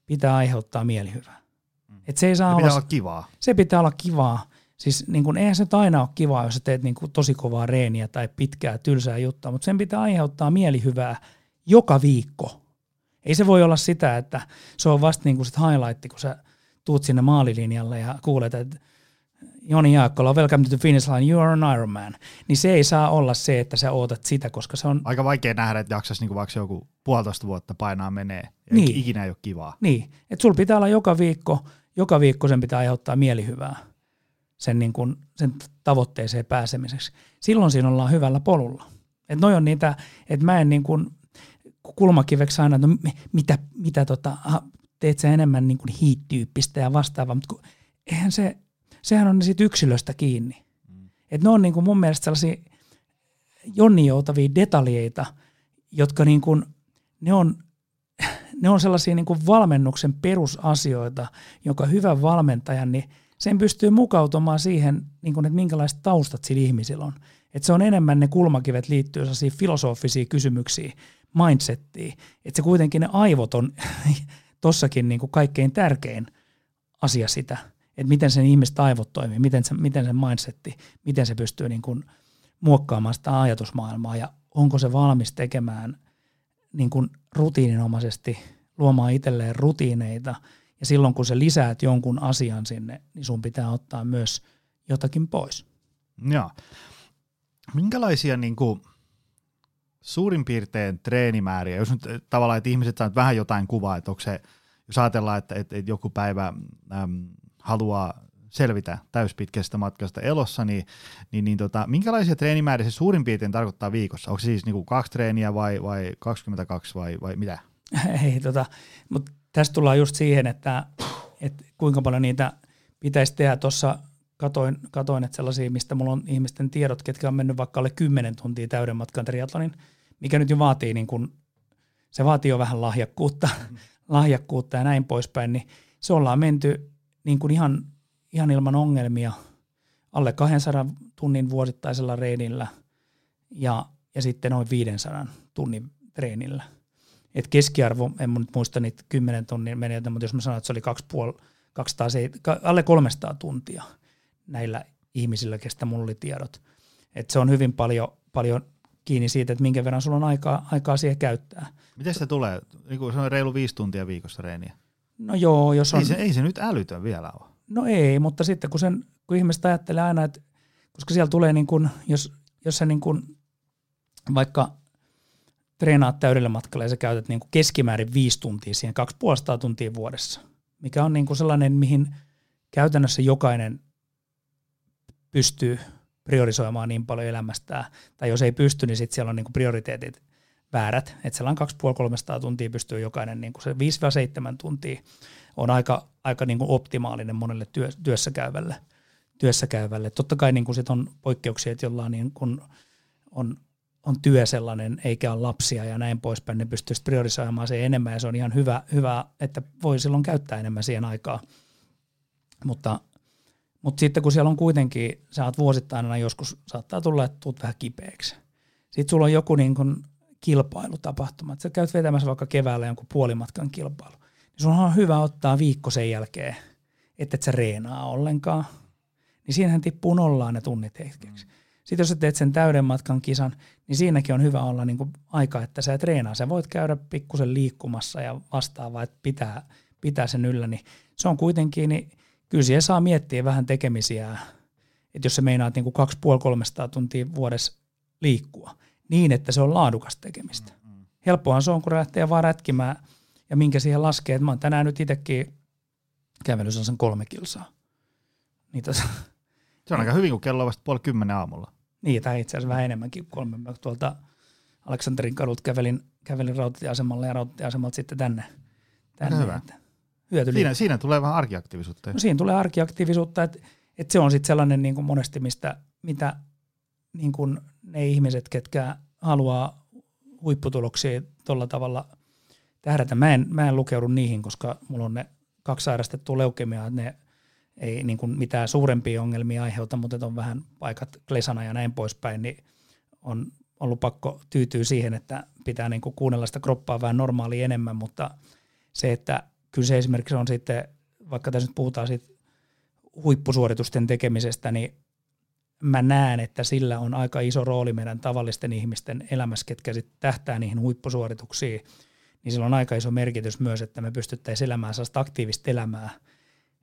pitää aiheuttaa mielihyvää. Mm. Et se ei saa se pitää olla, olla kivaa. Se pitää olla kivaa. Siis niin kun, eihän se aina ole kiva, jos sä teet niin kun, tosi kovaa reeniä tai pitkää tylsää juttua, mutta sen pitää aiheuttaa mielihyvää joka viikko. Ei se voi olla sitä, että se on vasta niin kuin sit highlight, kun sä tuut sinne maalilinjalle ja kuulet, että Joni Jaakkola, welcome to the finish line, you are an Iron Man. Niin se ei saa olla se, että sä ootat sitä, koska se on... Aika vaikea nähdä, että jaksaisi niin vaikka joku puolitoista vuotta painaa menee. Ja niin. Ikinä ei ole kivaa. Niin, että sulla pitää olla joka viikko, joka viikko sen pitää aiheuttaa mielihyvää sen, niin kuin, sen tavoitteeseen pääsemiseksi. Silloin siinä ollaan hyvällä polulla. Että noi on niitä, että mä en niin kuin kulmakiveksi aina, että no mitä, mitä tota, teet sä enemmän niin kuin heat-tyyppistä ja vastaavaa, mutta kun, eihän se, sehän on siitä yksilöstä kiinni. Mm. Että ne on niin kuin mun mielestä sellaisia jonnijoutavia detaljeita, jotka niin kuin, ne on, ne on sellaisia niin kuin valmennuksen perusasioita, jonka hyvän valmentajan, niin sen pystyy mukautumaan siihen, niin kuin, että minkälaiset taustat sillä ihmisillä on. Että se on enemmän ne kulmakivet liittyy sellaisiin filosofisiin kysymyksiin, mindsettiin. Että se kuitenkin ne aivot on tossakin niin kuin kaikkein tärkein asia sitä, että miten sen ihmisten aivot toimii, miten se, miten se mindsetti, miten se pystyy niin kuin muokkaamaan sitä ajatusmaailmaa ja onko se valmis tekemään niin kuin rutiininomaisesti, luomaan itselleen rutiineita – ja silloin kun sä lisäät jonkun asian sinne, niin sun pitää ottaa myös jotakin pois. Joo. Minkälaisia niin kuin, suurin piirtein treenimääriä, jos nyt eh, tavallaan, että ihmiset saavat vähän jotain kuvaa, että onko se, jos ajatellaan, että, että, että joku päivä äm, haluaa selvitä täyspitkästä matkasta elossa, niin, niin, niin tota, minkälaisia treenimääriä se suurin piirtein tarkoittaa viikossa? Onko se siis niin kuin kaksi treeniä vai, vai 22 vai, vai mitä? Ei, tota, mutta tästä tullaan just siihen, että, että kuinka paljon niitä pitäisi tehdä. Tuossa katoin, katoin, että sellaisia, mistä mulla on ihmisten tiedot, ketkä on mennyt vaikka alle 10 tuntia täyden matkan triatlonin, mikä nyt jo vaatii, niin kun, se vaatii jo vähän lahjakkuutta, mm. lahjakkuutta ja näin poispäin, niin se ollaan menty niin kuin ihan, ihan ilman ongelmia alle 200 tunnin vuosittaisella reenillä ja, ja sitten noin 500 tunnin treenillä. Et keskiarvo, en nyt muista niitä 10 tunnin menetä, mutta jos mä sanon, että se oli 2,5, 200, alle 300 tuntia – näillä ihmisillä, kestä mulla oli tiedot. Et se on hyvin paljon, paljon kiinni siitä, että minkä verran sulla on aikaa, aikaa siihen käyttää. Miten se tulee? Niin se on reilu viisi tuntia viikossa reeniä. No joo, jos on... Ei se, ei se nyt älytön vielä ole. No ei, mutta sitten kun, sen, kun ihmiset ajattelee aina, että koska siellä tulee niin kuin, jos, jos sä niin kuin vaikka treenaat täydellä matkalla ja sä käytät niin keskimäärin viisi tuntia siihen, kaksi puolesta tuntia vuodessa, mikä on niin sellainen, mihin käytännössä jokainen pystyy priorisoimaan niin paljon elämästään, tai jos ei pysty, niin sitten siellä on niinku prioriteetit väärät, että on 2,5-300 tuntia pystyy jokainen, niinku se 5-7 tuntia on aika, aika niinku optimaalinen monelle työ, työssä käyvälle. Työssä käyvälle. Totta kai niinku sit on poikkeuksia, että jollain niin kun on, on työ sellainen, eikä ole lapsia ja näin poispäin, ne pystyisi priorisoimaan se enemmän ja se on ihan hyvä, hyvä, että voi silloin käyttää enemmän siihen aikaa. Mutta mutta sitten kun siellä on kuitenkin, sä oot vuosittain aina joskus, saattaa tulla, että tuut vähän kipeäksi. Sitten sulla on joku niin kun kilpailutapahtuma. Sä käyt vetämässä vaikka keväällä jonkun puolimatkan kilpailu. Niin sun on hyvä ottaa viikko sen jälkeen, että et sä reenaa ollenkaan. Niin siinähän tippuu nollaan ne tunnit hetkeksi. Mm. Sitten jos sä teet sen täyden matkan kisan, niin siinäkin on hyvä olla niin aika, että sä et reenaa. Sä voit käydä pikkusen liikkumassa ja vastaavaa, että pitää, pitää sen yllä. Niin se on kuitenkin, niin kyllä siihen saa miettiä vähän tekemisiä, että jos se meinaat niin 2,5-300 tuntia vuodessa liikkua, niin että se on laadukasta tekemistä. Mm-hmm. Helppohan se on, kun lähtee vaan rätkimään ja minkä siihen laskee, että mä oon tänään nyt itsekin kävellyt sen kolme kilsaa. Niin tos, se on aika hyvin, kun kello on vasta puoli kymmenen aamulla. Niin, tai itse asiassa vähän enemmänkin kolme. Mä tuolta Aleksanterin kadut kävelin, kävelin rautatieasemalle ja rautatieasemalta sitten tänne. tänne hyvä. Että hyöty siinä, siinä tulee vähän arkiaktiivisuutta. No siinä tulee arkiaktiivisuutta, että, että se on sitten sellainen niin kuin monesti, mistä, mitä niin kuin ne ihmiset, ketkä haluaa huipputuloksia tuolla tavalla tähdätä. Mä en, mä en lukeudu niihin, koska mulla on ne kaksi sairastettua leukemiaa, ne ei niin kuin mitään suurempia ongelmia aiheuta, mutta on vähän paikat klesana ja näin poispäin, niin on ollut pakko tyytyä siihen, että pitää niin kuin kuunnella sitä kroppaa vähän normaali enemmän, mutta se, että kyllä se esimerkiksi on sitten, vaikka tässä nyt puhutaan siitä huippusuoritusten tekemisestä, niin mä näen, että sillä on aika iso rooli meidän tavallisten ihmisten elämässä, ketkä sitten tähtää niihin huippusuorituksiin, niin sillä on aika iso merkitys myös, että me pystyttäisiin elämään sellaista aktiivista elämää.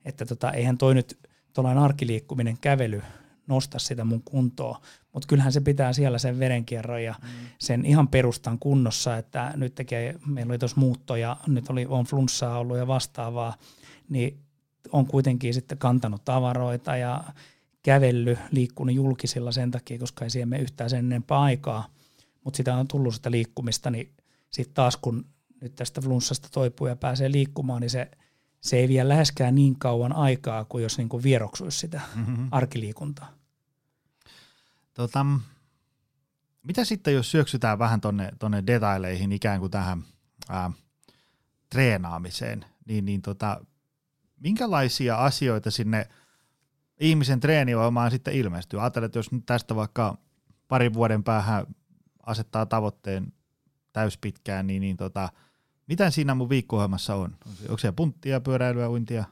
Että tota, eihän toi nyt tuollainen arkiliikkuminen, kävely, nosta sitä mun kuntoa, mutta kyllähän se pitää siellä sen verenkierron ja mm. sen ihan perustan kunnossa, että nyt tekee, meillä oli tuossa muuttoja, nyt oli, on flunssaa ollut ja vastaavaa, niin on kuitenkin sitten kantanut tavaroita ja kävellyt, liikkunut julkisilla sen takia, koska ei siihen mene yhtään sen enempää aikaa, mutta sitä on tullut sitä liikkumista, niin sitten taas kun nyt tästä flunssasta toipuu ja pääsee liikkumaan, niin se, se ei vie läheskään niin kauan aikaa kuin jos niin kuin vieroksuisi sitä mm-hmm. arkiliikuntaa. Tota, mitä sitten, jos syöksytään vähän tonne, tonne detaileihin ikään kuin tähän ää, treenaamiseen, niin, niin tota, minkälaisia asioita sinne ihmisen treeniohjelmaan sitten ilmestyy? Ajattelen, että jos nyt tästä vaikka parin vuoden päähän asettaa tavoitteen täyspitkään, niin, niin tota, mitä siinä mun viikko on? Onko siellä punttia, pyöräilyä, uintia?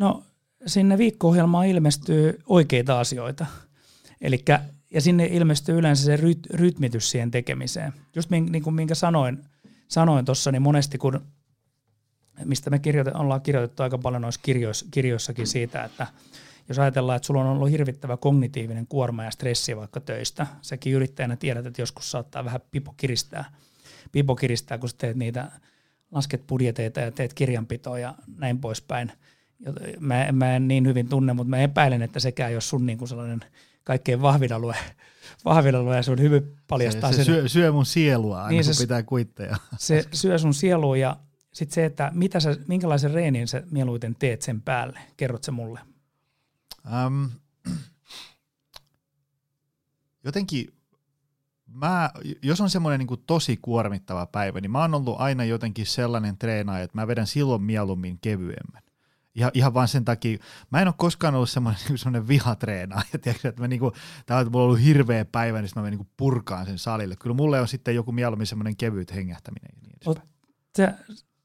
No sinne viikko ilmestyy oikeita asioita. Elikkä, ja sinne ilmestyy yleensä se ryt, rytmitys siihen tekemiseen. Just min, niin kuin minkä sanoin, sanoin tuossa, niin monesti kun, mistä me kirjoitet, ollaan kirjoitettu aika paljon noissa kirjoissa, kirjoissakin siitä, että jos ajatellaan, että sulla on ollut hirvittävä kognitiivinen kuorma ja stressi vaikka töistä, säkin yrittäjänä tiedät, että joskus saattaa vähän pipo kiristää, pipo kiristää kun teet niitä, lasket budjeteita ja teet kirjanpitoa ja näin poispäin. Mä, mä en niin hyvin tunne, mutta mä epäilen, että sekään jos sun niin kuin sellainen kaikkein vahvin alue, vahvin alue ja sun hyvin paljastaa se, se syö, syö, mun sielua aina, niin kun se, pitää kuitteja. Se syö sun sielua ja sitten se, että mitä sä, minkälaisen reenin sä mieluiten teet sen päälle, kerrot se mulle? Um, jotenkin, mä, jos on semmoinen niin tosi kuormittava päivä, niin mä oon ollut aina jotenkin sellainen treenaaja, että mä vedän silloin mieluummin kevyemmän. Ihan, ihan vaan sen takia, mä en ole koskaan ollut semmoinen, niin semmoinen vihatreenaaja, tiedätkö, että mä niinku, tää on ollut hirveä päivä, niin mä menen niinku purkaan sen salille. Kyllä mulle on sitten joku mieluummin semmoinen kevyt hengähtäminen. Ja niin sä,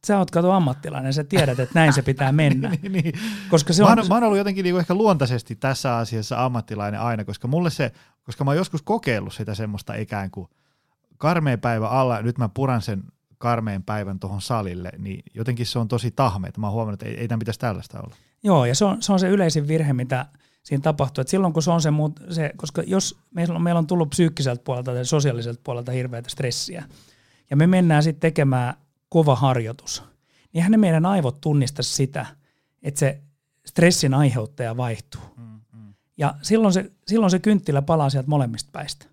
sä oot kato ammattilainen, sä tiedät, että näin se pitää mennä. niin, niin. Koska se mä, on, mä oon ollut jotenkin niinku ehkä luontaisesti tässä asiassa ammattilainen aina, koska mulle se, koska mä oon joskus kokeillut sitä semmoista ikään kuin karmea päivä alla, nyt mä puran sen karmeen päivän tuohon salille, niin jotenkin se on tosi tahme, että mä oon huomannut, että ei, ei tämän pitäisi tällaista olla. Joo, ja se on, se on se yleisin virhe, mitä siinä tapahtuu. että silloin kun se on se, muut, se koska jos meillä on, meillä on tullut psyykkiseltä puolelta tai sosiaaliselta puolelta hirveätä stressiä, ja me mennään sitten tekemään kova harjoitus, niin eihän ne meidän aivot tunnista sitä, että se stressin aiheuttaja vaihtuu. Mm, mm. Ja silloin se, silloin se kynttilä palaa sieltä molemmista päistä.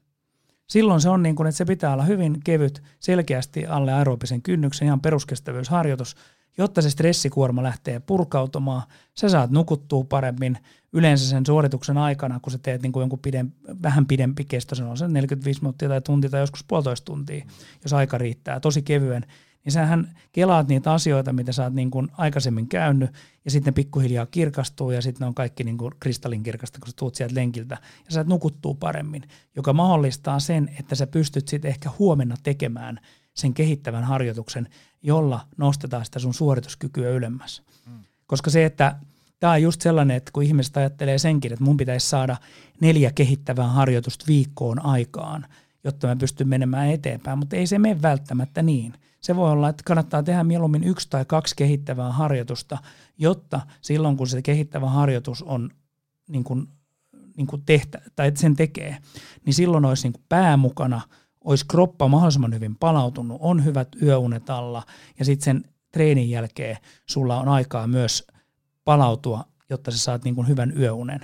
Silloin se on niin kuin, että se pitää olla hyvin kevyt, selkeästi alle aerobisen kynnyksen, ihan peruskestävyysharjoitus, jotta se stressikuorma lähtee purkautumaan. Sä saat nukuttua paremmin yleensä sen suorituksen aikana, kun sä teet niin kuin jonkun pidem, vähän pidempi kesto, se on se 45 minuuttia tai tunti tai joskus puolitoista tuntia, jos aika riittää, tosi kevyen, niin sähän kelaat niitä asioita, mitä sä oot niin kuin aikaisemmin käynyt, ja sitten pikkuhiljaa kirkastuu, ja sitten ne on kaikki niin kuin kristallinkirkasta, kun sä tuut sieltä lenkiltä, ja sä nukuttuu paremmin, joka mahdollistaa sen, että sä pystyt sitten ehkä huomenna tekemään sen kehittävän harjoituksen, jolla nostetaan sitä sun suorituskykyä ylemmäs. Mm. Koska se, että tämä on just sellainen, että kun ihmiset ajattelee senkin, että mun pitäisi saada neljä kehittävää harjoitusta viikkoon aikaan, jotta mä pystyn menemään eteenpäin, mutta ei se mene välttämättä niin – se voi olla, että kannattaa tehdä mieluummin yksi tai kaksi kehittävää harjoitusta, jotta silloin kun se kehittävä harjoitus on niin kuin, niin kuin tehtä, tai sen tekee, niin silloin olisi niin kuin pää mukana, olisi kroppa mahdollisimman hyvin palautunut, on hyvät yöunet alla ja sitten sen treenin jälkeen sulla on aikaa myös palautua, jotta sä saat niin kuin hyvän yöunen.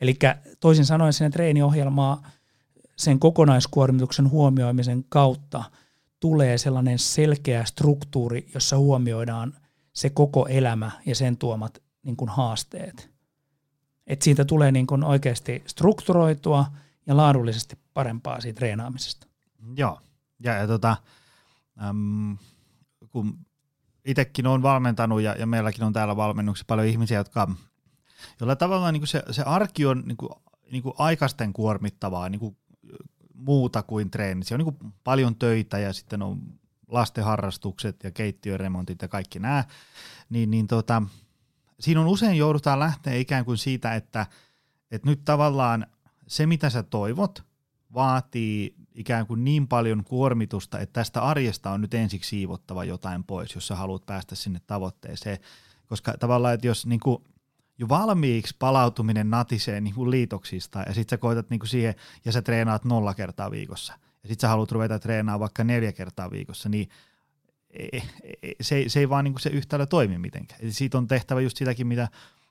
Eli toisin sanoen sinne treeniohjelmaa sen kokonaiskuormituksen huomioimisen kautta – tulee sellainen selkeä struktuuri, jossa huomioidaan se koko elämä ja sen tuomat niin kuin haasteet. Et siitä tulee niin kuin oikeasti strukturoitua ja laadullisesti parempaa siitä treenaamisesta. Joo, ja, ja tota, äm, kun itsekin olen valmentanut ja, ja meilläkin on täällä valmennuksessa paljon ihmisiä, jotka jolla tavallaan niin kuin se, se arki on niin kuin, niin kuin aikaisten kuormittavaa, niin kuin muuta kuin treeni. Se on niin paljon töitä ja sitten on lastenharrastukset ja keittiöremontit ja kaikki nämä. Niin, niin tota, siinä on usein joudutaan lähteä ikään kuin siitä, että, että nyt tavallaan se, mitä sä toivot, vaatii ikään kuin niin paljon kuormitusta, että tästä arjesta on nyt ensiksi siivottava jotain pois, jos sä haluat päästä sinne tavoitteeseen. Koska tavallaan, että jos niin kuin jo valmiiksi palautuminen natisee niin kuin liitoksista ja sitten sä koetat niin kuin siihen ja sä treenaat nolla kertaa viikossa ja sitten sä haluat ruveta treenaamaan vaikka neljä kertaa viikossa, niin e, e, e, se, se ei vaan niin kuin se yhtälö toimi mitenkään. Eli siitä on tehtävä just sitäkin, mitä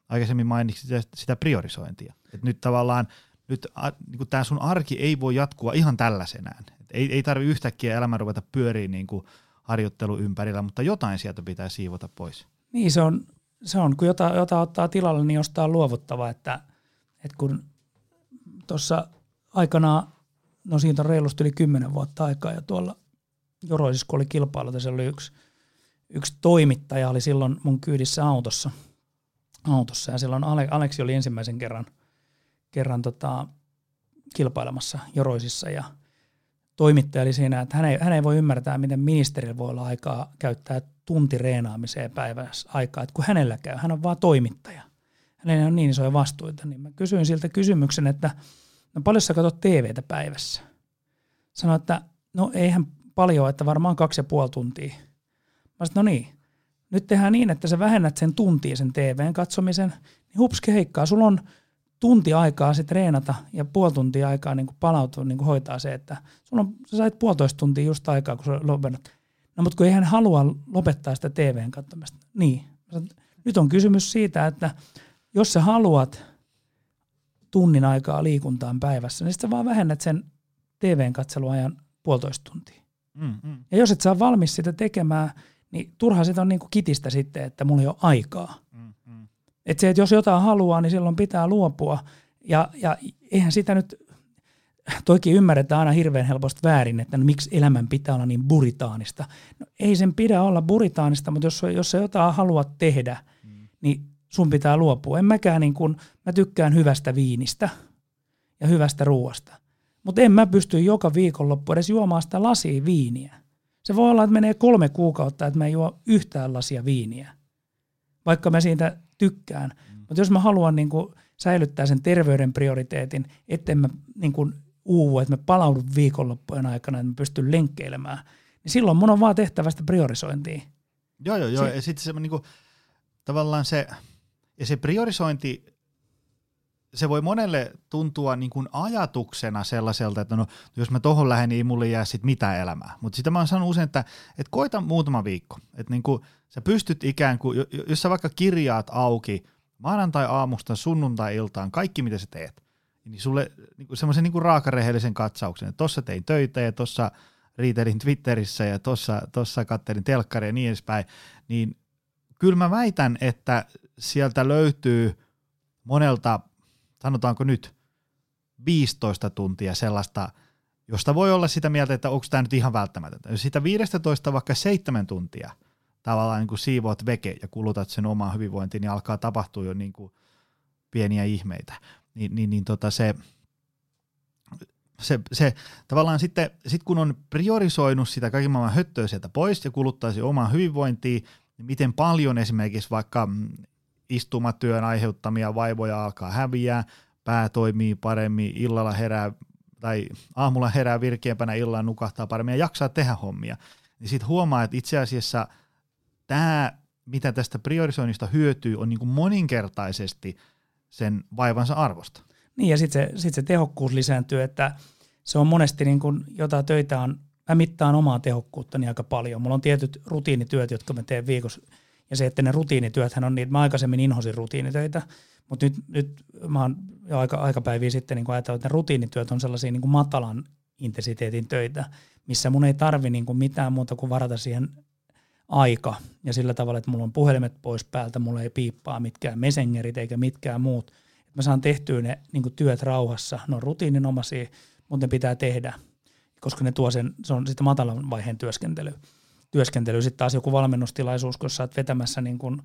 aikaisemmin mainitsit, sitä, priorisointia. Et nyt tavallaan nyt niin tämä sun arki ei voi jatkua ihan tällaisenään. Et ei, ei tarvi yhtäkkiä elämä ruveta pyöriä niin kuin harjoittelu ympärillä, mutta jotain sieltä pitää siivota pois. Niin, se on se on, kun jota, jota ottaa tilalle, niin ostaa luovuttava, että, että kun tuossa aikanaan, no siitä on reilusti yli kymmenen vuotta aikaa ja tuolla Joroisissa, kun oli kilpailu, se oli yksi, yksi toimittaja, oli silloin mun kyydissä autossa, autossa ja silloin Ale, Aleksi oli ensimmäisen kerran, kerran tota, kilpailemassa Joroisissa ja toimittaja oli siinä, että hän ei, hän ei voi ymmärtää, miten ministerillä voi olla aikaa käyttää tunti reenaamiseen päivässä aikaa, että kun hänellä käy, hän on vaan toimittaja. Hänellä on niin isoja vastuita, niin mä kysyin siltä kysymyksen, että no paljon sä katsot TVtä päivässä? Sanoin, että no eihän paljon, että varmaan kaksi ja puoli tuntia. Mä sanoin, no niin, nyt tehdään niin, että sä vähennät sen tuntia sen TVn katsomisen, niin hupske heikkaa, sulla on tunti aikaa sitten treenata ja puoli tuntia aikaa niin kuin palautua, niin kuin hoitaa se, että sulla on, sä sait puolitoista tuntia just aikaa, kun sä lopennut. No mutta kun ei hän halua lopettaa sitä TVn katsomista. Niin. Nyt on kysymys siitä, että jos sä haluat tunnin aikaa liikuntaan päivässä, niin sitten vaan vähennät sen TVn katseluajan puolitoista tuntia. Mm, mm. Ja jos et saa valmis sitä tekemään, niin turha sitä on niin kuin kitistä sitten, että mulla ei ole aikaa. Että se, että jos jotain haluaa, niin silloin pitää luopua. Ja, ja eihän sitä nyt, toikin ymmärretään aina hirveän helposti väärin, että no, miksi elämän pitää olla niin buritaanista. No, ei sen pidä olla buritaanista, mutta jos, jos sä jotain haluat tehdä, mm. niin sun pitää luopua. En mäkään niin kuin, mä tykkään hyvästä viinistä ja hyvästä ruoasta. Mutta en mä pysty joka viikonloppu edes juomaan sitä lasia viiniä. Se voi olla, että menee kolme kuukautta, että mä en juo yhtään lasia viiniä, vaikka mä siitä tykkään. Mm. Mutta jos mä haluan niin kuin säilyttää sen terveyden prioriteetin, etten mä niin kuin uuvu, että mä palaudun viikonloppujen aikana, että mä pystyn lenkkeilemään, niin silloin mun on vaan tehtävä sitä priorisointia. Joo, joo, joo. Se, ja sitten se niin kuin, tavallaan se, ja se priorisointi se voi monelle tuntua niin kuin ajatuksena sellaiselta, että no, jos mä tohon lähden, niin ei mulle jää sit mitään elämää. Mutta sitä mä oon sanonut usein, että, että koita muutama viikko. Että niin kuin sä pystyt ikään kuin, jos sä vaikka kirjaat auki maanantai-aamusta sunnuntai-iltaan, kaikki mitä sä teet, niin sulle niin semmoisen niin raakarehellisen katsauksen, että tossa tein töitä ja tossa riitelin Twitterissä ja tossa, tossa kattelin telkkaria ja niin edespäin, niin kyllä mä väitän, että sieltä löytyy monelta sanotaanko nyt 15 tuntia sellaista, josta voi olla sitä mieltä, että onko tämä nyt ihan välttämätöntä. Jos sitä 15 vaikka 7 tuntia tavallaan niin kuin siivoat veke ja kulutat sen omaa hyvinvointiin, niin alkaa tapahtua jo niin kuin pieniä ihmeitä. Niin, niin, niin tota se, se, se, tavallaan sitten, sit kun on priorisoinut sitä kaiken maailman höttöä sieltä pois ja kuluttaisi omaa hyvinvointiin, niin miten paljon esimerkiksi vaikka istumatyön aiheuttamia vaivoja alkaa häviää, pää toimii paremmin, illalla herää tai aamulla herää virkeämpänä, illalla nukahtaa paremmin ja jaksaa tehdä hommia, niin sitten huomaa, että itse asiassa tämä, mitä tästä priorisoinnista hyötyy, on niin kuin moninkertaisesti sen vaivansa arvosta. Niin ja sitten se, sit se tehokkuus lisääntyy, että se on monesti niin kuin, jota töitä on, mä mittaan omaa tehokkuuttani aika paljon. Mulla on tietyt rutiinityöt, jotka mä teen viikossa ja se, että ne rutiinityöthän on niitä, mä aikaisemmin inhosin rutiinitöitä, mutta nyt, nyt mä oon jo aika, aikapäiviä sitten niin ajatellut, että ne rutiinityöt on sellaisia niin kuin matalan intensiteetin töitä, missä mun ei tarvi niin kuin mitään muuta kuin varata siihen aika ja sillä tavalla, että mulla on puhelimet pois päältä, mulla ei piippaa mitkään messengerit eikä mitkään muut. Mä saan tehtyä ne niin kuin työt rauhassa, ne on rutiininomaisia, mutta ne pitää tehdä, koska ne tuo sen, se on sitten matalan vaiheen työskentely työskentely. Sitten taas joku valmennustilaisuus, kun sä oot vetämässä niin kuin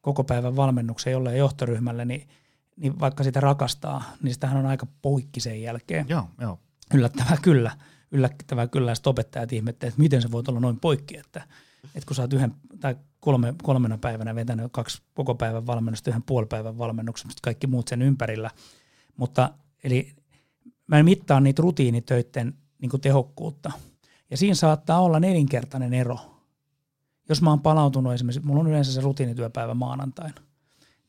koko päivän valmennuksen jollein johtoryhmälle, niin, niin vaikka sitä rakastaa, niin sitähän on aika poikki sen jälkeen. Joo, joo. Yllättävää kyllä. Yllättävää kyllä. Sitten opettajat ihmettelevät, että miten se voi olla noin poikki, että, että kun sä oot yhden tai kolme, kolmena päivänä vetänyt kaksi koko päivän valmennusta, yhden puolipäivän valmennuksen, kaikki muut sen ympärillä. Mutta eli mä mittaan niitä rutiinitöiden niin tehokkuutta – ja siinä saattaa olla nelinkertainen ero. Jos mä oon palautunut esimerkiksi, mulla on yleensä se rutiinityöpäivä maanantaina,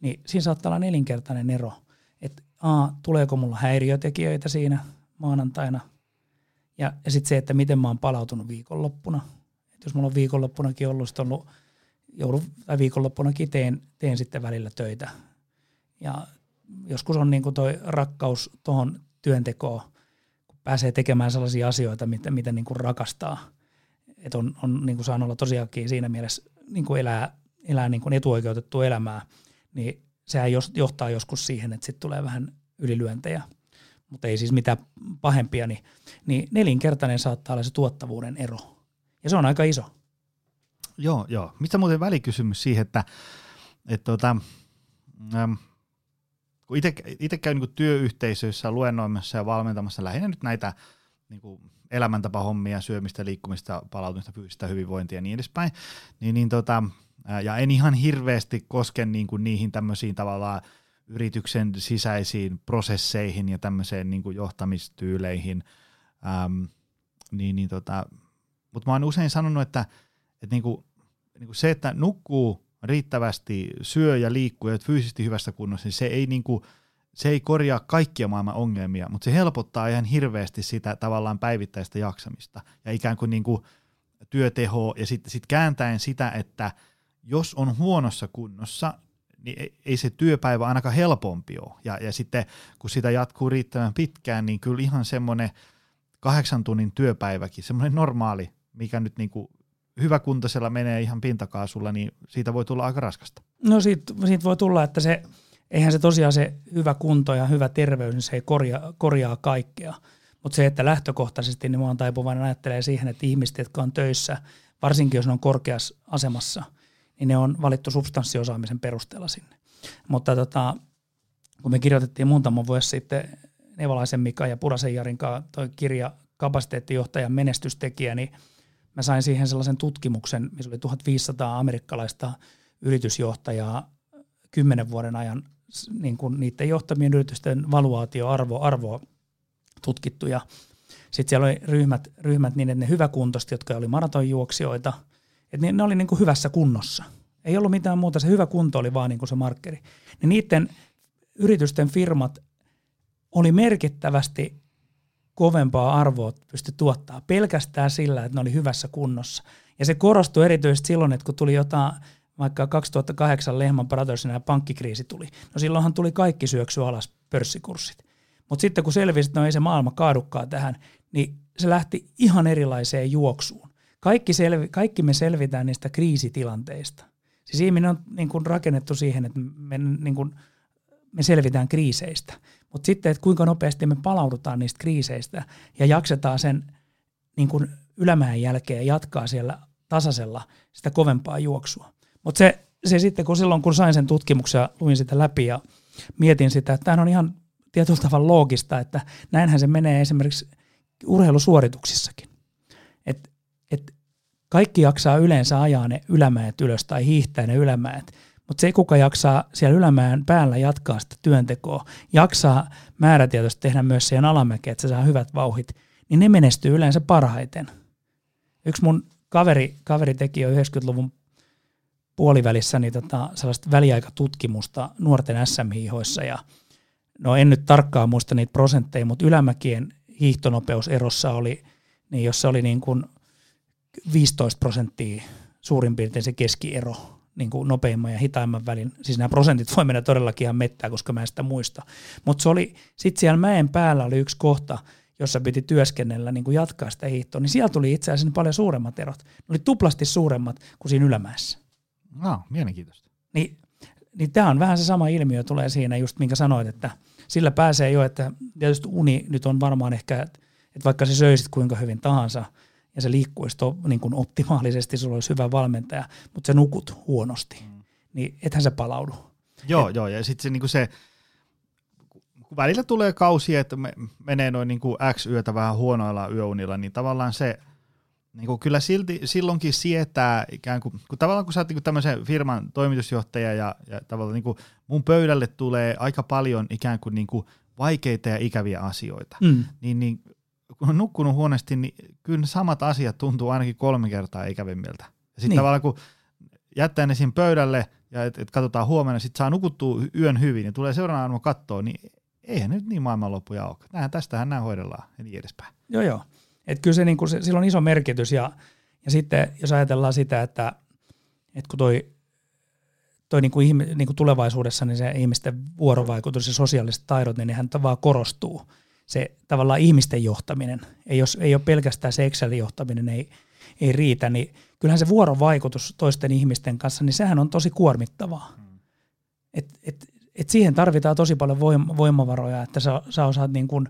niin siinä saattaa olla nelinkertainen ero. Että a, tuleeko mulla häiriötekijöitä siinä maanantaina, ja, ja sitten se, että miten mä oon palautunut viikonloppuna. Et jos mulla on viikonloppunakin ollut, sit ollut joudun, tai viikonloppunakin teen, teen sitten välillä töitä. Ja joskus on niin toi rakkaus tuohon työntekoon pääsee tekemään sellaisia asioita, mitä, mitä niin kuin rakastaa. Että on, on niin kuin saan olla tosiaankin siinä mielessä niin kuin elää, elää niin kuin etuoikeutettua elämää, niin sehän johtaa joskus siihen, että sitten tulee vähän ylilyöntejä, mutta ei siis mitään pahempia, niin, niin nelinkertainen saattaa olla se tuottavuuden ero. Ja se on aika iso. Joo, joo. Mitä muuten välikysymys siihen, että, että tuota, ähm, kun itse käyn niin työyhteisöissä luennoimassa ja valmentamassa lähinnä nyt näitä niin kuin elämäntapahommia, syömistä, liikkumista, palautumista, fyysistä hyvinvointia ja niin edespäin, niin, niin tota, ja en ihan hirveästi koske niin kuin niihin tämmöisiin tavallaan yrityksen sisäisiin prosesseihin ja tämmöiseen niin kuin johtamistyyleihin, äm, niin, niin tota, mutta mä oon usein sanonut, että, että niin kuin, niin kuin se, että nukkuu riittävästi syö ja liikkuu ja fyysisesti hyvässä kunnossa, niin se ei, niinku, se ei korjaa kaikkia maailman ongelmia, mutta se helpottaa ihan hirveästi sitä tavallaan päivittäistä jaksamista ja ikään kuin, niin kuin työtehoa ja sitten sit kääntäen sitä, että jos on huonossa kunnossa, niin ei se työpäivä ainakaan helpompi ole. Ja, ja sitten kun sitä jatkuu riittävän pitkään, niin kyllä ihan semmoinen kahdeksan tunnin työpäiväkin, semmoinen normaali, mikä nyt niin kuin hyväkuntoisella menee ihan pintakaasulla, niin siitä voi tulla aika raskasta. No siitä, siitä voi tulla, että se, eihän se tosiaan se hyvä kunto ja hyvä terveys, niin se ei korjaa, korjaa kaikkea. Mutta se, että lähtökohtaisesti niin mä oon taipuvainen ajattelee siihen, että ihmiset, jotka on töissä, varsinkin jos ne on korkeassa asemassa, niin ne on valittu substanssiosaamisen perusteella sinne. Mutta tota, kun me kirjoitettiin muutama vuosi sitten Nevalaisen Mika ja Purasen Jarin toi kirja Kapasiteettijohtajan menestystekijä, niin mä sain siihen sellaisen tutkimuksen, missä oli 1500 amerikkalaista yritysjohtajaa kymmenen vuoden ajan niin kuin niiden johtamien yritysten valuaatioarvo arvo tutkittu ja sitten siellä oli ryhmät, ryhmät niin, että ne hyväkuntoiset, jotka oli maratonjuoksijoita, että ne, ne oli niin kuin hyvässä kunnossa. Ei ollut mitään muuta, se hyvä kunto oli vaan niin kuin se markkeri. Niin niiden yritysten firmat oli merkittävästi kovempaa arvoa pysty tuottaa pelkästään sillä, että ne oli hyvässä kunnossa. Ja se korostui erityisesti silloin, että kun tuli jotain, vaikka 2008 Lehman Brothersin ja pankkikriisi tuli, no silloinhan tuli kaikki syöksy alas pörssikurssit. Mutta sitten kun selvisi, että no ei se maailma kaadukkaa tähän, niin se lähti ihan erilaiseen juoksuun. Kaikki, selvi, kaikki me selvitään niistä kriisitilanteista. Siis ihminen on niin kuin rakennettu siihen, että me, niin kuin, me selvitään kriiseistä. Mutta sitten, että kuinka nopeasti me palaudutaan niistä kriiseistä ja jaksetaan sen niin kuin ylämäen jälkeen jatkaa siellä tasaisella sitä kovempaa juoksua. Mutta se, se sitten, kun silloin kun sain sen tutkimuksen ja luin sitä läpi ja mietin sitä, että tämä on ihan tietyllä tavalla loogista, että näinhän se menee esimerkiksi urheilusuorituksissakin. Et, et kaikki jaksaa yleensä ajaa ne ylämäet ylös tai hiihtää ne ylämäet, mutta se, kuka jaksaa siellä ylämäen päällä jatkaa sitä työntekoa, jaksaa määrätietoisesti tehdä myös siihen alamäkeen, että se saa hyvät vauhit, niin ne menestyy yleensä parhaiten. Yksi mun kaveri, kaveri teki jo 90-luvun puolivälissä niin tota, sellaista väliaikatutkimusta nuorten SM-hiihoissa ja no en nyt tarkkaan muista niitä prosentteja, mutta ylämäkien hiihtonopeuserossa oli, niin jos se oli niin kuin 15 prosenttia suurin piirtein se keskiero niin kuin nopeimman ja hitaimman välin. Siis nämä prosentit voi mennä todellakin ihan mettää, koska mä en sitä muista. Mutta se oli, sitten siellä mäen päällä oli yksi kohta, jossa piti työskennellä, niin kuin jatkaa sitä hiihtoa, niin siellä tuli itse asiassa paljon suuremmat erot. Ne oli tuplasti suuremmat kuin siinä ylämäessä. No, mielenkiintoista. Niin, niin tämä on vähän se sama ilmiö tulee siinä, just minkä sanoit, että sillä pääsee jo, että tietysti uni nyt on varmaan ehkä, että vaikka se söisit kuinka hyvin tahansa – ja se liikkuisi to, niin kuin optimaalisesti, sulla olisi hyvä valmentaja, mutta sä nukut huonosti, mm. niin ethän se palaudu. Joo, Et, joo, ja sitten se, niin kuin se, kun välillä tulee kausi, että me, menee noin niin kuin X yötä vähän huonoilla yöunilla, niin tavallaan se, niin kuin kyllä silti, silloinkin sietää ikään kuin, kun tavallaan kun sä oot niin tämmöisen firman toimitusjohtaja ja, ja tavallaan niin kuin mun pöydälle tulee aika paljon ikään kuin, niin kuin vaikeita ja ikäviä asioita, mm. niin, niin kun on nukkunut huonosti, niin kyllä samat asiat tuntuu ainakin kolme kertaa ikävimmiltä. Ja sitten niin. tavallaan kun jättää ne siinä pöydälle ja et, et katsotaan huomenna, sitten saa nukuttua yön hyvin ja tulee seuraavana aamuna kattoon, niin eihän nyt niin maailmanloppuja ole. Näin, tästähän nämä hoidellaan ja niin edespäin. Joo, joo. Että kyllä se, niin kuin, se, sillä on iso merkitys ja, ja sitten jos ajatellaan sitä, että, että kun toi, toi niin kuin, niin kuin tulevaisuudessa niin se ihmisten vuorovaikutus ja sosiaaliset taidot, niin nehän vaan korostuu – se tavallaan ihmisten johtaminen, ei, jos, ei ole pelkästään se Excel-johtaminen, ei, ei riitä, niin kyllähän se vuorovaikutus toisten ihmisten kanssa, niin sehän on tosi kuormittavaa. Mm. Et, et, et siihen tarvitaan tosi paljon voimavaroja, että sä, sä osaat niin kun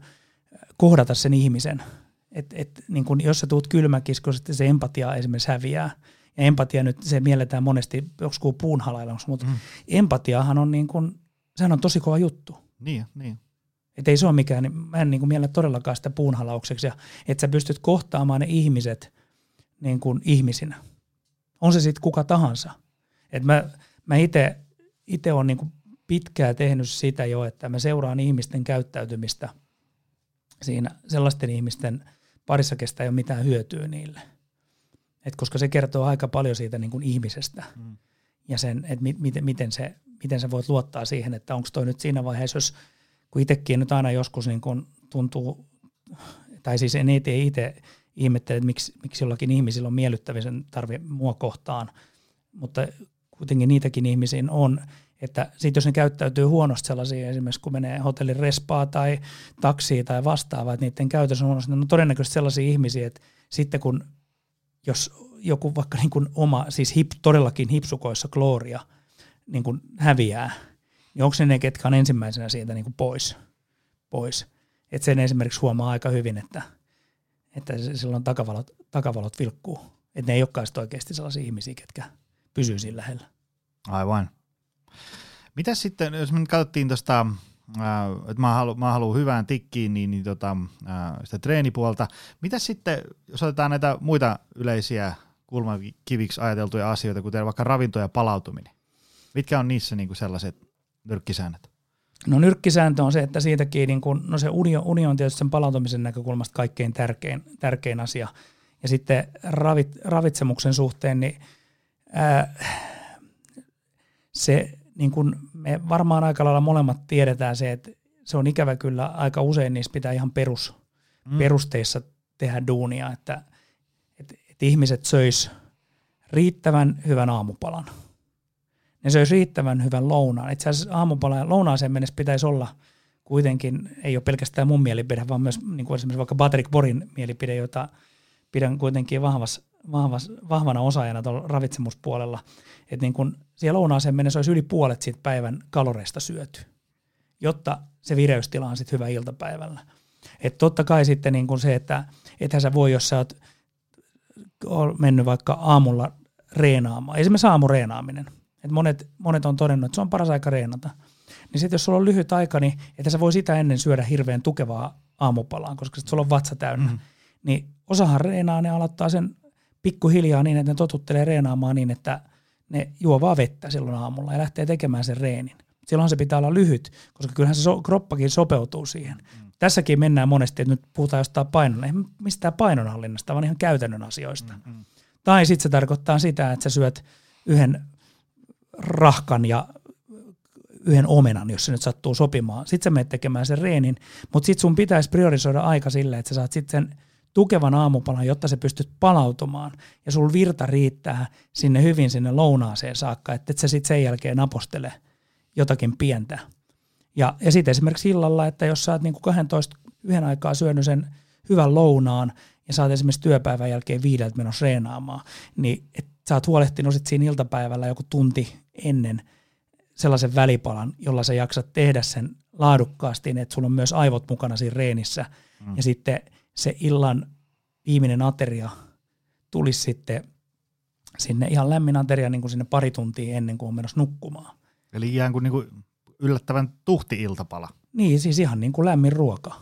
kohdata sen ihmisen. Et, et, niin kun, jos sä tuut kylmäkiskoisesti, se empatia esimerkiksi häviää. Ja empatia nyt, se mielletään monesti joku puunhalailuksi, mutta mm. empatiahan on, niin kun, sehän on tosi kova juttu. Niin, niin. Että ei se ole mikään, niin mä en niin kuin miele todellakaan sitä puunhalaukseksi, ja että sä pystyt kohtaamaan ne ihmiset niin kuin ihmisinä. On se sitten kuka tahansa. Et mä, mä itse olen niin pitkään tehnyt sitä jo, että mä seuraan ihmisten käyttäytymistä siinä sellaisten ihmisten parissa, kestä ei ole mitään hyötyä niille. Et koska se kertoo aika paljon siitä niin kuin ihmisestä mm. ja sen, että mi- miten, miten, se, miten sä voit luottaa siihen, että onko toi nyt siinä vaiheessa, jos kun itsekin nyt aina joskus niin kun tuntuu, tai siis en itse ihmettele, että miksi, miksi jollakin ihmisillä on miellyttävisen tarve mua kohtaan, mutta kuitenkin niitäkin ihmisiä on, että sitten jos ne käyttäytyy huonosti sellaisia, esimerkiksi kun menee hotellin respaa tai taksiin tai vastaavaa, että niiden käytös on huonosti, ne on todennäköisesti sellaisia ihmisiä, että sitten kun jos joku vaikka niin kuin oma, siis hip, todellakin hipsukoissa klooria niin kuin häviää, niin onko ne ne, ketkä on ensimmäisenä siitä niin kuin pois? pois. Et sen esimerkiksi huomaa aika hyvin, että, että silloin takavalot, takavalot vilkkuu. Että ne ei olekaan oikeasti sellaisia ihmisiä, ketkä pysyy siinä lähellä. Aivan. Mitä sitten, jos me katsottiin tuosta, että mä haluan, mä haluan hyvään tikkiin, niin, niin tota, sitä treenipuolta. Mitä sitten, jos otetaan näitä muita yleisiä kulmakiviksi ajateltuja asioita, kuten vaikka ravinto ja palautuminen? Mitkä on niissä niin kuin sellaiset nyrkkisäännöt? No nyrkkisääntö on se, että siitäkin, niin kun, no se uni, uni on tietysti sen palautumisen näkökulmasta kaikkein tärkein, tärkein asia. Ja sitten ravit, ravitsemuksen suhteen, niin ää, se, niin kun me varmaan aika lailla molemmat tiedetään se, että se on ikävä kyllä aika usein niissä pitää ihan perus, mm. perusteissa tehdä duunia, että, että, että ihmiset söis riittävän hyvän aamupalan – ne söisi riittävän hyvän lounaan. Itse asiassa aamupalan lounaaseen mennessä pitäisi olla kuitenkin, ei ole pelkästään mun mielipide, vaan myös niin kuin esimerkiksi vaikka Patrick Borin mielipide, jota pidän kuitenkin vahvas, vahvas, vahvana osaajana tuolla ravitsemuspuolella, että niin kun siellä lounaaseen mennessä olisi yli puolet siitä päivän kaloreista syöty, jotta se vireystila on sitten hyvä iltapäivällä. Et totta kai sitten niin kun se, että ethän sä voi, jos sä oot mennyt vaikka aamulla reenaamaan, esimerkiksi aamureenaaminen, että monet, monet on todennut, että se on paras aika reenata. Niin sitten jos sulla on lyhyt aika, niin että sä voi sitä ennen syödä hirveän tukevaa aamupalaa, koska sitten sulla on vatsa täynnä. Mm. Niin osahan reenaa, ne aloittaa sen pikkuhiljaa niin, että ne totuttelee reenaamaan niin, että ne juo vaan vettä silloin aamulla ja lähtee tekemään sen reenin. Silloin se pitää olla lyhyt, koska kyllähän se so, kroppakin sopeutuu siihen. Mm. Tässäkin mennään monesti, että nyt puhutaan jostain painon, ei mistään painonhallinnasta, vaan ihan käytännön asioista. Mm-hmm. Tai sitten se tarkoittaa sitä, että sä syöt yhden rahkan ja yhden omenan, jos se nyt sattuu sopimaan. Sitten sä menet tekemään sen reenin, mutta sitten sun pitäisi priorisoida aika silleen, että sä saat sitten tukevan aamupalan, jotta sä pystyt palautumaan ja sul virta riittää sinne hyvin sinne lounaaseen saakka, että et sä sitten sen jälkeen apostele jotakin pientä. Ja, ja sitten esimerkiksi illalla, että jos sä oot niinku 12 yhden aikaa syönyt sen hyvän lounaan ja oot esimerkiksi työpäivän jälkeen viideltä menossa reenaamaan, niin et sä oot huolehtinut sit siinä iltapäivällä joku tunti ennen sellaisen välipalan, jolla sä jaksat tehdä sen laadukkaasti, niin että sulla on myös aivot mukana siinä reenissä. Mm. Ja sitten se illan viimeinen ateria tulisi sitten sinne ihan lämmin ateria niin kuin sinne pari tuntia ennen kuin on menossa nukkumaan. Eli ikään kuin, niin kuin yllättävän tuhti iltapala. Niin, siis ihan niin kuin lämmin ruoka.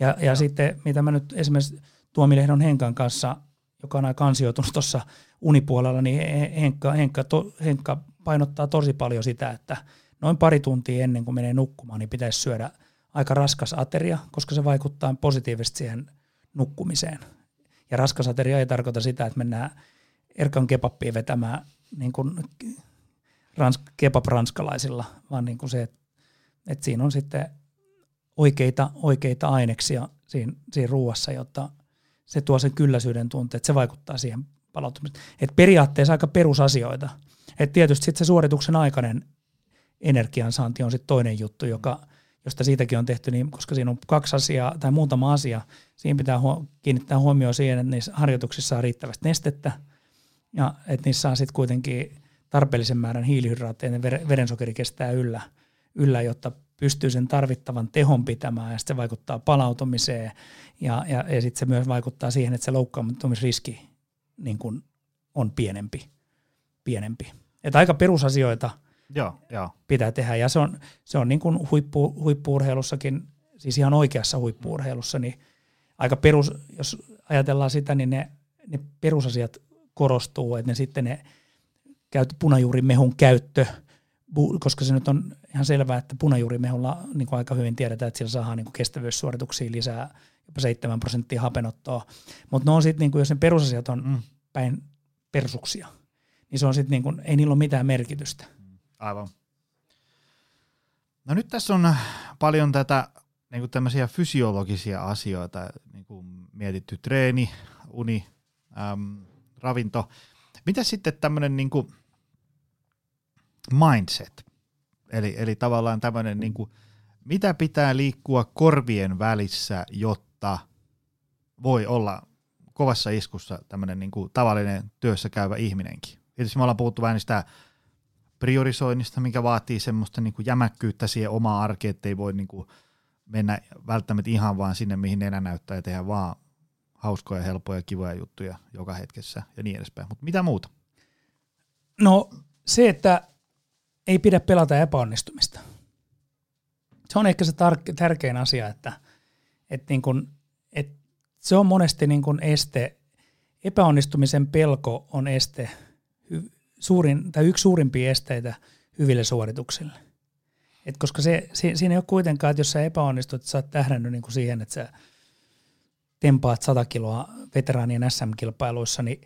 Ja, ja sitten mitä mä nyt esimerkiksi Tuomilehdon Henkan kanssa, joka on aika ansioitunut tuossa unipuolella, niin Henkka, Henkka, to, Henkka painottaa tosi paljon sitä, että noin pari tuntia ennen kuin menee nukkumaan, niin pitäisi syödä aika raskas ateria, koska se vaikuttaa positiivisesti siihen nukkumiseen. Ja raskas ateria ei tarkoita sitä, että mennään Erkan kebappiin vetämään niin kuin rans, kebab-ranskalaisilla, vaan niin kuin se, että, että siinä on sitten oikeita, oikeita aineksia siinä, siinä ruuassa, jotta se tuo sen kylläisyyden tunteen, että se vaikuttaa siihen palautumiseen. Et periaatteessa aika perusasioita. Et tietysti sitten se suorituksen aikainen energiansaanti on sitten toinen juttu, joka, josta siitäkin on tehty, niin, koska siinä on kaksi asiaa tai muutama asia. Siinä pitää huo- kiinnittää huomioon siihen, että niissä harjoituksissa on riittävästi nestettä ja että niissä on sitten kuitenkin tarpeellisen määrän hiilihydraatteja, ja verensokeri kestää yllä, yllä, jotta pystyy sen tarvittavan tehon pitämään ja se vaikuttaa palautumiseen ja, ja, ja sitten se myös vaikuttaa siihen, että se loukkaantumisriski niin kuin on pienempi. pienempi. Että aika perusasioita joo, joo. pitää tehdä ja se on, se on niin kuin huippu, huippuurheilussakin, siis ihan oikeassa huippuurheilussa, niin aika perus, jos ajatellaan sitä, niin ne, ne perusasiat korostuu, että ne sitten ne käyt, punajuurimehun käyttö, koska se nyt on ihan selvää, että punajuurimehulla niin kuin aika hyvin tiedetään, että sillä saadaan niin kuin kestävyyssuorituksia lisää jopa 7 prosenttia hapenottoa. Mutta ne on sitten, niin jos ne perusasiat on mm. päin persuksia, niin se on sitten, niin kuin, ei niillä ole mitään merkitystä. Aivan. No nyt tässä on paljon tätä niin kuin tämmöisiä fysiologisia asioita, niin kuin mietitty treeni, uni, äm, ravinto. Mitä sitten tämmöinen niin kuin mindset, eli, eli tavallaan tämmöinen, niin kuin, mitä pitää liikkua korvien välissä, jotta voi olla kovassa iskussa tämmöinen niin kuin tavallinen työssä käyvä ihminenkin. Tietysti me ollaan puhuttu vähän sitä priorisoinnista, mikä vaatii semmoista niin kuin jämäkkyyttä siihen omaan arkeen, ettei voi niin kuin mennä välttämättä ihan vaan sinne, mihin nenä näyttää ja tehdä vaan hauskoja, helppoja, kivoja juttuja joka hetkessä ja niin edespäin. Mutta mitä muuta? No se, että ei pidä pelata epäonnistumista. Se on ehkä se tar- tärkein asia, että, että, niin kun, että se on monesti niin kun este, epäonnistumisen pelko on este, suurin, tai yksi suurimpia esteitä hyville suorituksille. Et koska se, se, siinä ei ole kuitenkaan, että jos sä epäonnistut, sä oot tähdännyt niin kuin siihen, että sä tempaat 100 kiloa veteraanien SM-kilpailuissa, niin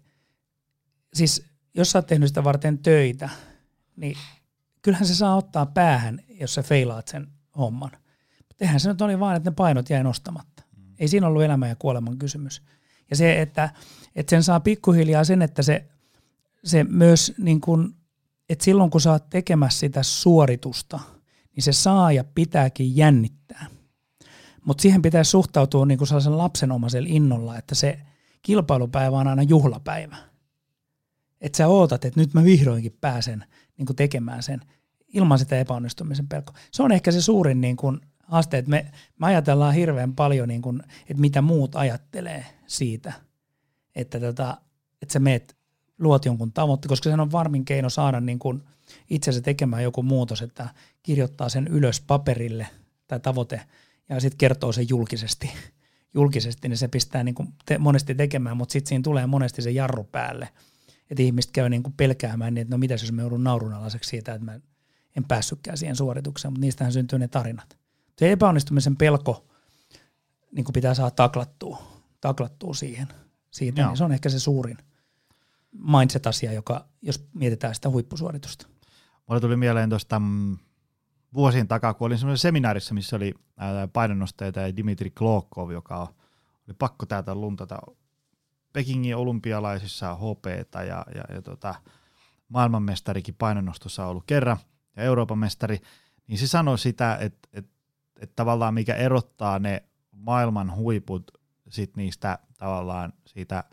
siis jos sä oot tehnyt sitä varten töitä, niin kyllähän se saa ottaa päähän, jos sä feilaat sen homman. Tehän se nyt oli vain, että ne painot jäi nostamatta. Mm. Ei siinä ollut elämän ja kuoleman kysymys. Ja se, että, että sen saa pikkuhiljaa sen, että se, se myös niin kuin, että silloin kun sä oot tekemässä sitä suoritusta, niin se saa ja pitääkin jännittää. Mutta siihen pitäisi suhtautua niin kuin sellaisen lapsenomaisella innolla, että se kilpailupäivä on aina juhlapäivä. Että sä ootat, että nyt mä vihdoinkin pääsen niin kuin tekemään sen ilman sitä epäonnistumisen pelkoa. Se on ehkä se suurin niin kuin haaste, että me, me ajatellaan hirveän paljon, niin kuin, että mitä muut ajattelee siitä, että, tota, että sä meet, luot jonkun tavoitteen, koska se on varmin keino saada niin kuin itsensä tekemään joku muutos, että kirjoittaa sen ylös paperille tai tavoite ja sitten kertoo sen julkisesti, julkisesti, niin se pistää niin kuin te, monesti tekemään, mutta sitten siinä tulee monesti se jarru päälle, että ihmiset käy niin kuin pelkäämään, niin että no mitäs jos me joudun naurunalaiseksi siitä, että mä en päässytkään siihen suoritukseen, mutta niistähän syntyy ne tarinat. Se epäonnistumisen pelko niin kuin pitää saada taklattua, taklattua siihen. Siitä, niin se on ehkä se suurin mindset-asia, joka, jos mietitään sitä huippusuoritusta. Mulle tuli mieleen tuosta mm, vuosien takaa, kun olin semmoisessa seminaarissa, missä oli painonnosteita ja Dimitri Klokov, joka oli pakko täältä luntata Pekingin olympialaisissa HP ja, ja, ja tota, maailmanmestarikin painonnostossa on ollut kerran ja Euroopan mestari, niin se sanoi sitä, että, että, että tavallaan mikä erottaa ne maailman huiput sit niistä tavallaan siitä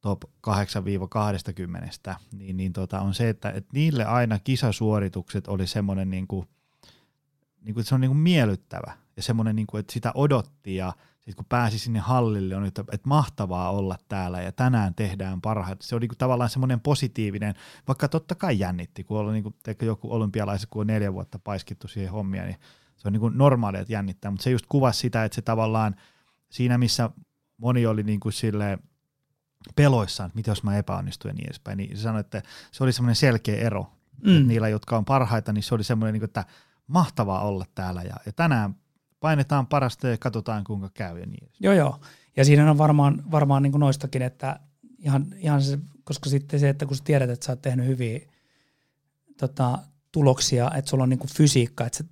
top 8-20, niin, niin tota, on se, että, että niille aina kisasuoritukset oli semmoinen niin kuin, niin kuin, se on niin kuin miellyttävä ja semmoinen, niin kuin, että sitä odotti ja sitten kun pääsi sinne hallille, on, että, että mahtavaa olla täällä ja tänään tehdään parhaat. Se on niin kuin, tavallaan semmoinen positiivinen, vaikka totta kai jännitti, kun oli niin kuin, joku olympialaiset, kun on neljä vuotta paiskittu siihen hommia, niin se on niin kuin normaalia, että jännittää, mutta se just kuvasi sitä, että se tavallaan siinä, missä moni oli niin kuin silleen, peloissaan, että mitä jos mä epäonnistun ja niin edespäin, niin se sanoi, että se oli semmoinen selkeä ero. Mm. Että niillä, jotka on parhaita, niin se oli semmoinen, niin kuin, että mahtavaa olla täällä ja, ja tänään painetaan parasta ja katsotaan kuinka käy ja niin. Joo, joo. Ja siinä on varmaan, varmaan niin kuin noistakin, että ihan, ihan se, koska sitten se, että kun sä tiedät, että sä oot tehnyt hyviä tota, tuloksia, että sulla on niin kuin fysiikka, että se,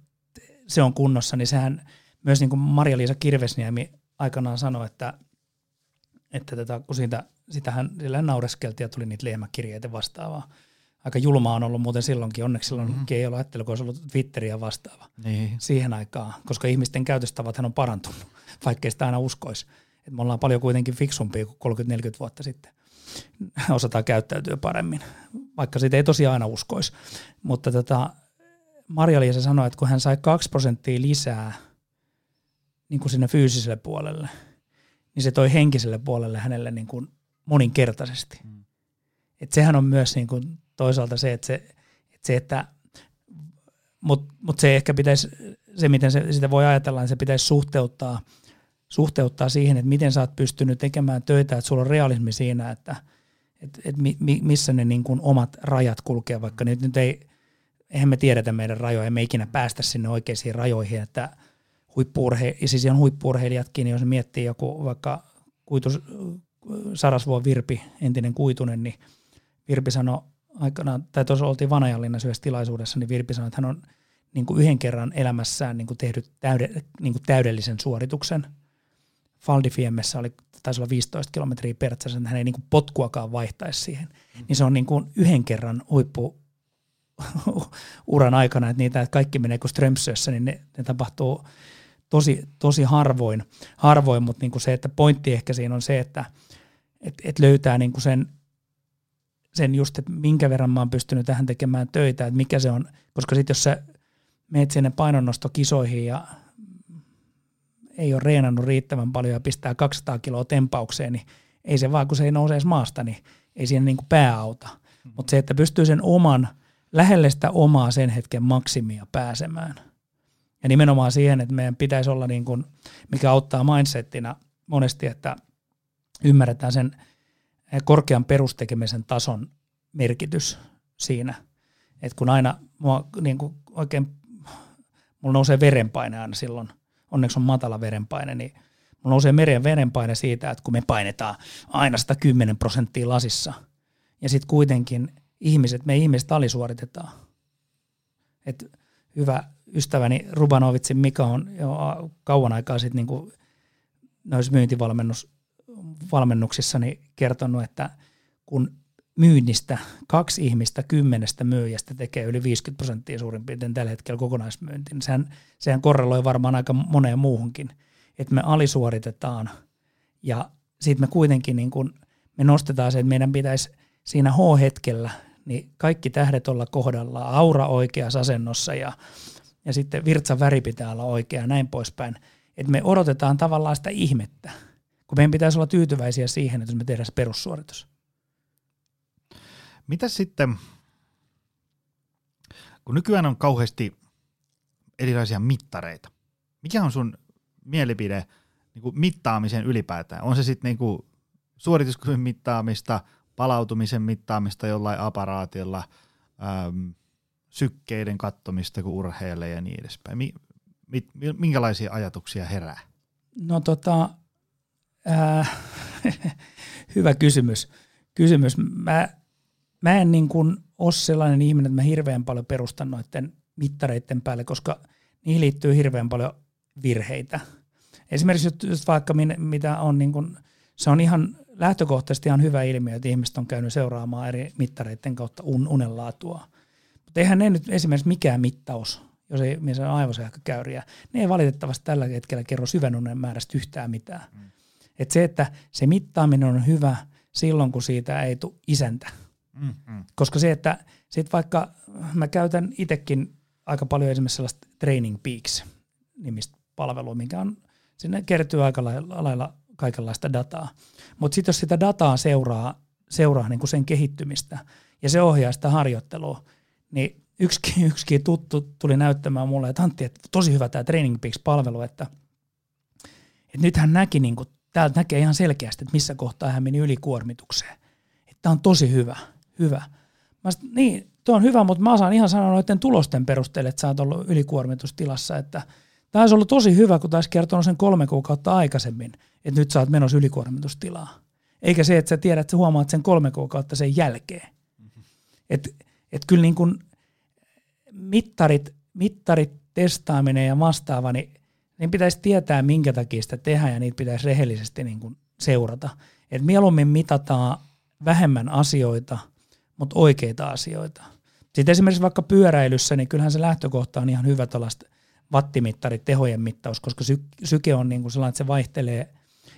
se on kunnossa, niin sehän myös niin kuin Maria-Liisa Kirvesniemi aikanaan sanoi, että, että tota, kun siitä, sitähän sillä naureskeltiin ja tuli niitä lehmäkirjeitä vastaavaa, aika julmaa on ollut muuten silloinkin. Onneksi silloin mm-hmm. ei ollut ajattelu, kun olisi ollut Twitteriä vastaava niin. siihen aikaan, koska ihmisten käytöstavat on parantunut, vaikkei sitä aina uskoisi. Et me ollaan paljon kuitenkin fiksumpia kuin 30-40 vuotta sitten. Osataan käyttäytyä paremmin, vaikka siitä ei tosiaan aina uskoisi. Mutta tota, Marja-Liisa sanoi, että kun hän sai 2 prosenttia lisää niin kuin sinne fyysiselle puolelle, niin se toi henkiselle puolelle hänelle niin kuin moninkertaisesti. Mm. Et sehän on myös niin kuin toisaalta se, että se, että, se, että mutta mut se ehkä pitäisi, se miten se, sitä voi ajatella, niin se pitäisi suhteuttaa, suhteuttaa siihen, että miten sä oot pystynyt tekemään töitä, että sulla on realismi siinä, että et, et mi, missä ne niin omat rajat kulkee, vaikka nyt, nyt ei, eihän me tiedetä meidän rajoja, emme ikinä päästä sinne oikeisiin rajoihin, että huippuurhe, siis on huippuurheilijatkin, niin jos miettii joku vaikka kuitus, Sarasvuon Virpi, entinen kuitunen, niin Virpi sanoi aikanaan, tai tuossa oltiin Vanajanlinnassa yhdessä tilaisuudessa, niin Virpi sanoi, että hän on niin kuin yhden kerran elämässään niin kuin tehnyt täyde, niin kuin täydellisen suorituksen. Faldifiemmessä oli taisi olla 15 kilometriä pertsassa, että hän ei niin kuin potkuakaan vaihtaisi siihen. Mm. Niin se on niin kuin yhden kerran huippu uran aikana, että niitä että kaikki menee kuin Strömsössä, niin ne, ne tapahtuu tosi, tosi harvoin, harvoin mutta niin kuin se, että pointti ehkä siinä on se, että et, et löytää niin kuin sen, sen just, että minkä verran mä oon pystynyt tähän tekemään töitä, että mikä se on, koska sitten jos sä meet sinne painonnostokisoihin ja ei ole reenannut riittävän paljon ja pistää 200 kiloa tempaukseen, niin ei se vaan, kun se ei nouse edes maasta, niin ei siinä niin kuin pää auta. Mm-hmm. Mutta se, että pystyy sen oman, lähelle sitä omaa sen hetken maksimia pääsemään. Ja nimenomaan siihen, että meidän pitäisi olla, niin kuin, mikä auttaa mindsettina monesti, että ymmärretään sen korkean perustekemisen tason merkitys siinä. Että kun aina mua niin kuin oikein, mulla nousee verenpaine aina silloin – onneksi on matala verenpaine, niin mulla nousee meren verenpaine siitä, että kun me painetaan aina 110 prosenttia lasissa, ja sitten kuitenkin ihmiset, me ihmiset alisuoritetaan. Et hyvä ystäväni Rubanovitsin Mika on jo kauan aikaa sitten noissa myyntivalmennuksissa niin kertonut, että kun myynnistä kaksi ihmistä kymmenestä myyjästä tekee yli 50 prosenttia suurin piirtein tällä hetkellä kokonaismyyntiin. Niin sehän, sehän korreloi varmaan aika moneen muuhunkin, että me alisuoritetaan ja sitten me kuitenkin niin kun me nostetaan se, että meidän pitäisi siinä H-hetkellä niin kaikki tähdet olla kohdallaan, aura oikeassa asennossa ja, ja sitten virtsan väri pitää olla oikea ja näin poispäin. Että me odotetaan tavallaan sitä ihmettä, kun meidän pitäisi olla tyytyväisiä siihen, että me tehdään se perussuoritus. Mitä sitten, kun nykyään on kauheasti erilaisia mittareita, mikä on sun mielipide niin kuin mittaamisen ylipäätään? On se sitten niin suorituskyvyn mittaamista, palautumisen mittaamista jollain aparaatilla, äm, sykkeiden kattomista, kun urheilee ja niin edespäin. Mi, mi, minkälaisia ajatuksia herää? No tota, äh, hyvä kysymys. kysymys. Mä mä en niin kuin ole sellainen ihminen, että mä hirveän paljon perustan noiden mittareiden päälle, koska niihin liittyy hirveän paljon virheitä. Esimerkiksi just vaikka mitä on, niin kuin, se on ihan lähtökohtaisesti ihan hyvä ilmiö, että ihmiset on käynyt seuraamaan eri mittareiden kautta un, unenlaatua. Mutta eihän ne nyt esimerkiksi mikään mittaus, jos ei missä on aivosähkökäyriä, ne ei valitettavasti tällä hetkellä kerro syvän unen määrästä yhtään mitään. Mm. Et se, että se mittaaminen on hyvä silloin, kun siitä ei tule isäntä – Mm-hmm. Koska se, että sit vaikka mä käytän itsekin aika paljon esimerkiksi sellaista Training Peaks nimistä palvelua, mikä on, sinne kertyy aika lailla kaikenlaista dataa. Mutta sitten jos sitä dataa seuraa, seuraa niin kuin sen kehittymistä ja se ohjaa sitä harjoittelua, niin yksikin, yksikin tuttu tuli näyttämään mulle, että Antti, että tosi hyvä tämä Training Peaks-palvelu, että, että nyt hän näki, niin kuin, täältä näkee ihan selkeästi, että missä kohtaa hän meni ylikuormitukseen. Tämä on tosi hyvä hyvä. Mä sit, niin, tuo on hyvä, mutta mä osaan ihan sanoa noiden tulosten perusteella, että sä oot ollut ylikuormitustilassa, että tämä olisi ollut tosi hyvä, kun taisi kertonut sen kolme kuukautta aikaisemmin, että nyt sä oot menossa ylikuormitustilaa. Eikä se, että sä tiedät, että sä huomaat sen kolme kuukautta sen jälkeen. Mm-hmm. Että et kyllä niin kuin mittarit, mittarit, testaaminen ja vastaava, niin, niin pitäisi tietää, minkä takia sitä tehdään ja niitä pitäisi rehellisesti niin kuin seurata. Et mieluummin mitataan vähemmän asioita – mutta oikeita asioita. Sitten esimerkiksi vaikka pyöräilyssä, niin kyllähän se lähtökohta on ihan hyvä tällaista wattimittarit, tehojen mittaus, koska sy- syke on niin kuin sellainen, että se vaihtelee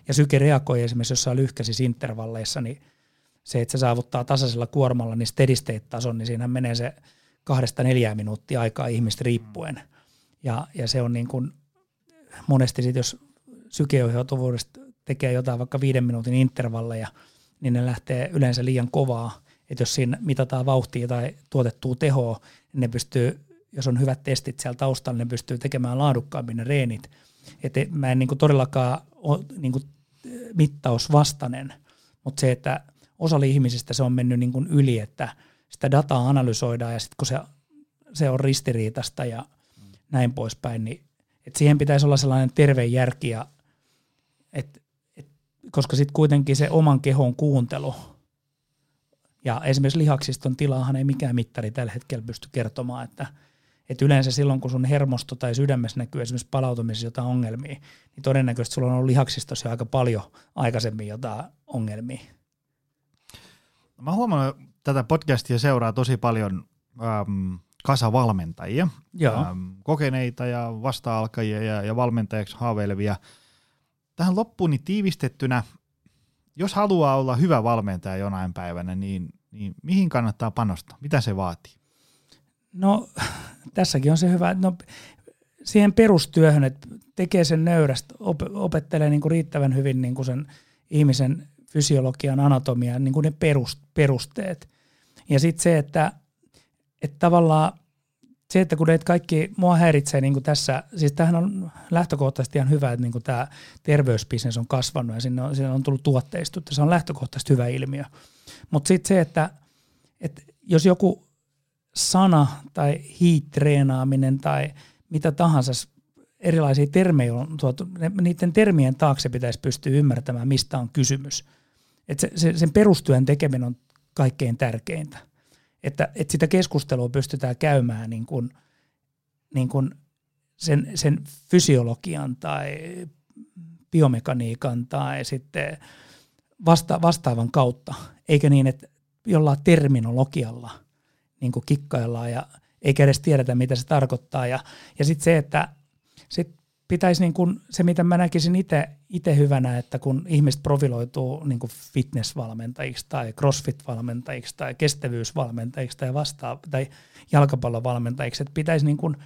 ja syke reagoi esimerkiksi jossain lyhkäisissä intervalleissa, niin se, että se saavuttaa tasaisella kuormalla niin steady tason, niin siinä menee se kahdesta neljää minuuttia aikaa ihmistä riippuen. Ja, ja se on niin kuin monesti sit, jos sykeohjautuvuudesta tekee jotain vaikka viiden minuutin intervalleja, niin ne lähtee yleensä liian kovaa että jos siinä mitataan vauhtia tai tuotettua tehoa, niin ne pystyy, jos on hyvät testit siellä taustalla, ne pystyy tekemään laadukkaammin ne reenit. Että mä en niinku todellakaan ole niinku mittausvastainen, mutta se, että osa ihmisistä se on mennyt niinku yli, että sitä dataa analysoidaan ja sitten kun se, se on ristiriitasta ja mm. näin poispäin, niin että siihen pitäisi olla sellainen terve järki, ja, et, et, koska sitten kuitenkin se oman kehon kuuntelu – ja esimerkiksi lihaksiston tilaahan ei mikään mittari tällä hetkellä pysty kertomaan, että, Et yleensä silloin, kun sun hermosto tai sydämessä näkyy esimerkiksi palautumisessa jotain ongelmia, niin todennäköisesti sulla on ollut lihaksistossa jo aika paljon aikaisemmin jotain ongelmia. Mä huomaan, että tätä podcastia seuraa tosi paljon äm, kasavalmentajia, Joo. äm, kokeneita ja vasta-alkajia ja, ja valmentajaksi haaveilevia. Tähän loppuun niin tiivistettynä, jos haluaa olla hyvä valmentaja jonain päivänä, niin, niin mihin kannattaa panostaa? Mitä se vaatii? No tässäkin on se hyvä, no siihen perustyöhön, että tekee sen nöyrästä, op- opettelee niin kuin riittävän hyvin niin kuin sen ihmisen fysiologian, anatomian, niin kuin ne perust, perusteet. Ja sitten se, että, että tavallaan se, että kun näitä kaikki, mua häiritsee niin kuin tässä, siis tämähän on lähtökohtaisesti ihan hyvä, että niin kuin tämä terveysbisnes on kasvanut ja sinne on, sinne on tullut tuotteistutta, se on lähtökohtaisesti hyvä ilmiö. Mutta sitten se, että, että jos joku sana tai hiitreenaaminen tai mitä tahansa erilaisia termejä on tuotu, niiden termien taakse pitäisi pystyä ymmärtämään, mistä on kysymys. Et se, se, sen perustyön tekeminen on kaikkein tärkeintä. Että, että sitä keskustelua pystytään käymään niin kuin, niin kuin sen, sen fysiologian tai biomekaniikan tai sitten vasta, vastaavan kautta, eikä niin, että jollain terminologialla niin kuin kikkaillaan ja eikä edes tiedetä, mitä se tarkoittaa. Ja, ja sitten se, että sit pitäisi niin kuin, se, mitä mä näkisin itse hyvänä, että kun ihmiset profiloituu niin kuin fitnessvalmentajiksi tai crossfit-valmentajiksi tai kestävyysvalmentajiksi tai vastaa, tai jalkapallovalmentajiksi, että pitäisi niin kuin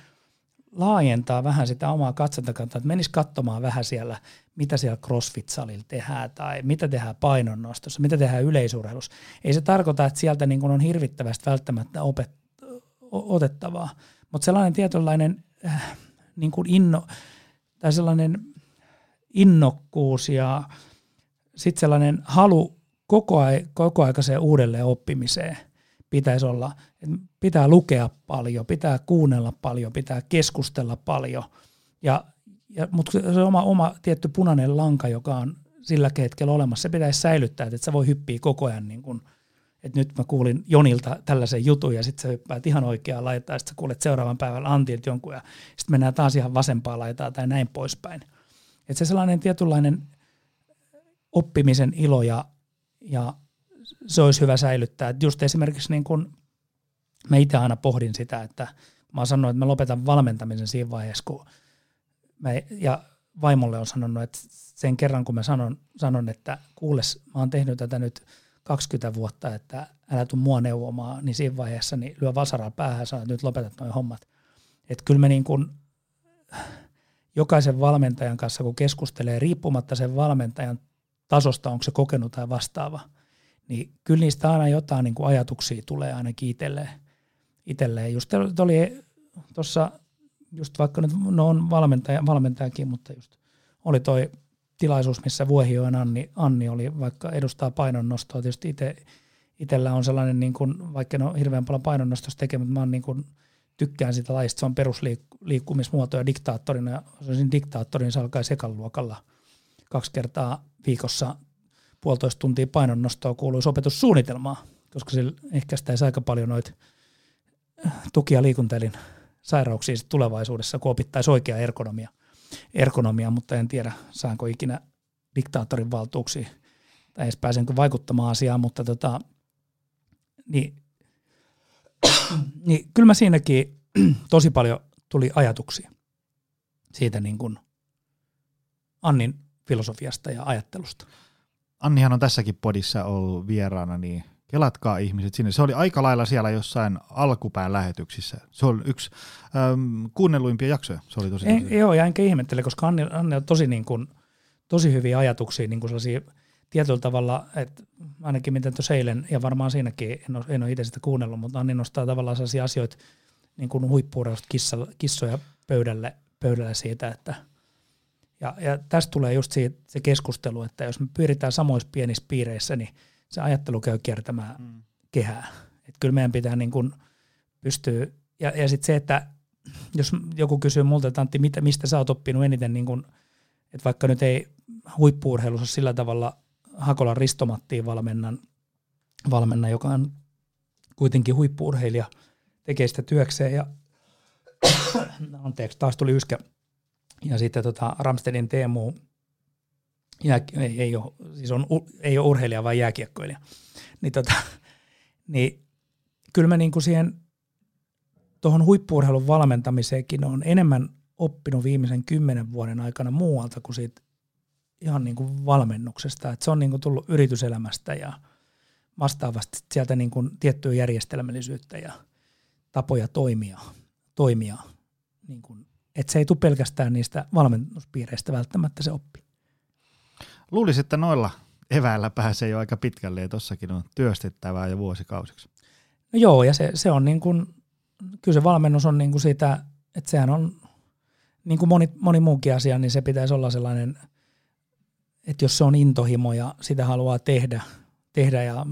laajentaa vähän sitä omaa katsantakantaa, että menisi katsomaan vähän siellä, mitä siellä CrossFit-salilla tehdään tai mitä tehdään painonnostossa, mitä tehdään yleisurheilussa. Ei se tarkoita, että sieltä niin kuin on hirvittävästi välttämättä opet, otettavaa, mutta sellainen tietynlainen äh, niin kuin inno, tai sellainen innokkuus ja sitten sellainen halu koko, ai, koko aikaiseen uudelleen oppimiseen pitäisi olla. Et pitää lukea paljon, pitää kuunnella paljon, pitää keskustella paljon. Ja, ja, mutta se oma, oma tietty punainen lanka, joka on sillä hetkellä olemassa, se pitäisi säilyttää, että se voi hyppiä koko ajan niin kuin, että nyt mä kuulin Jonilta tällaisen jutun ja sitten sä hyppäät ihan oikeaan laitaan ja sitten sä kuulet seuraavan päivän Antilta jonkun ja sitten mennään taas ihan vasempaa laitaa tai näin poispäin. Että se sellainen tietynlainen oppimisen ilo ja, ja se olisi hyvä säilyttää. Et just esimerkiksi niin kun mä itse aina pohdin sitä, että mä sanonut, että mä lopetan valmentamisen siinä vaiheessa, kun mä, ja vaimolle on sanonut, että sen kerran kun mä sanon, sanon että kuules, mä oon tehnyt tätä nyt 20 vuotta, että älä tuu mua neuvomaan, niin siinä vaiheessa niin lyö vasaraa päähän ja sanoo, että nyt lopetat noin hommat. Että kyllä me niin kuin jokaisen valmentajan kanssa, kun keskustelee, riippumatta sen valmentajan tasosta, onko se kokenut tai vastaava, niin kyllä niistä aina jotain niin kuin ajatuksia tulee ainakin itselleen. itselleen. Just oli tuossa, just vaikka nyt no on valmentaja, valmentajakin, mutta just oli toi tilaisuus, missä Vuohioen Anni, Anni oli, vaikka edustaa painonnostoa. Tietysti itse itsellä on sellainen, niin kuin, vaikka en ole hirveän paljon painonnostosta tekemään, mutta mä oon niin kuin, tykkään sitä lajista, se on perusliikkumismuoto ja diktaattorina, olisin diktaattorin, se alkaa sekan luokalla. Kaksi kertaa viikossa puolitoista tuntia painonnostoa kuuluisi opetussuunnitelmaa, koska se ehkäistäisi aika paljon noita tuki- ja liikuntaelin sairauksia tulevaisuudessa, kun opittaisi oikea ergonomia ergonomia, mutta en tiedä, saanko ikinä diktaattorin valtuuksia tai edes pääsenkö vaikuttamaan asiaan, mutta tota, niin, niin kyllä mä siinäkin tosi paljon tuli ajatuksia siitä niin kuin Annin filosofiasta ja ajattelusta. Annihan on tässäkin podissa ollut vieraana, niin kelatkaa ihmiset sinne. Se oli aika lailla siellä jossain alkupään lähetyksissä. Se oli yksi äm, kuunnelluimpia jaksoja. Se oli tosi, tosi. Ei, joo, ja enkä ihmettele, koska Anni, Anni on tosi, niin kuin, tosi hyviä ajatuksia, niin kuin sellaisia tietyllä tavalla, että ainakin miten tuossa eilen, ja varmaan siinäkin, en ole, en ole itse sitä kuunnellut, mutta Anni nostaa tavallaan sellaisia asioita, niin kuin huippuurausta kissoja pöydälle, pöydälle siitä, että ja, ja tästä tulee just siitä, se keskustelu, että jos me pyritään samoissa pienissä piireissä, niin se ajattelu käy kiertämään mm. kehää. Et kyllä meidän pitää niin kuin pystyä, ja, ja sitten se, että jos joku kysyy multa, että Antti, mitä, mistä sä oot oppinut eniten, niin kuin, että vaikka nyt ei huippuurheilussa sillä tavalla Hakolan Ristomattiin valmennan, valmennan, joka on kuitenkin huippuurheilija, tekee sitä työkseen ja anteeksi, taas tuli yskä. Ja sitten tota, Ramstedin Teemu, jää, ei, ei, ole, siis on, ei ole urheilija, vaan jääkiekkoilija. Niin, tota, niin kyllä mä niin kuin siihen tuohon huippuurheilun valmentamiseenkin on enemmän oppinut viimeisen kymmenen vuoden aikana muualta kuin siitä ihan niin kuin valmennuksesta. Et se on niin kuin tullut yrityselämästä ja vastaavasti sieltä niin kuin tiettyä järjestelmällisyyttä ja tapoja toimia. toimia niin kuin, että se ei tule pelkästään niistä valmennuspiireistä välttämättä se oppi. Luulisin, että noilla eväillä pääsee jo aika pitkälle ja tossakin on työstettävää jo vuosikausiksi. No joo, ja se, se on niin kuin, kyllä se valmennus on niin kuin sitä, että sehän on niin kuin moni, moni muukin asia, niin se pitäisi olla sellainen, että jos se on intohimo ja sitä haluaa tehdä, tehdä ja,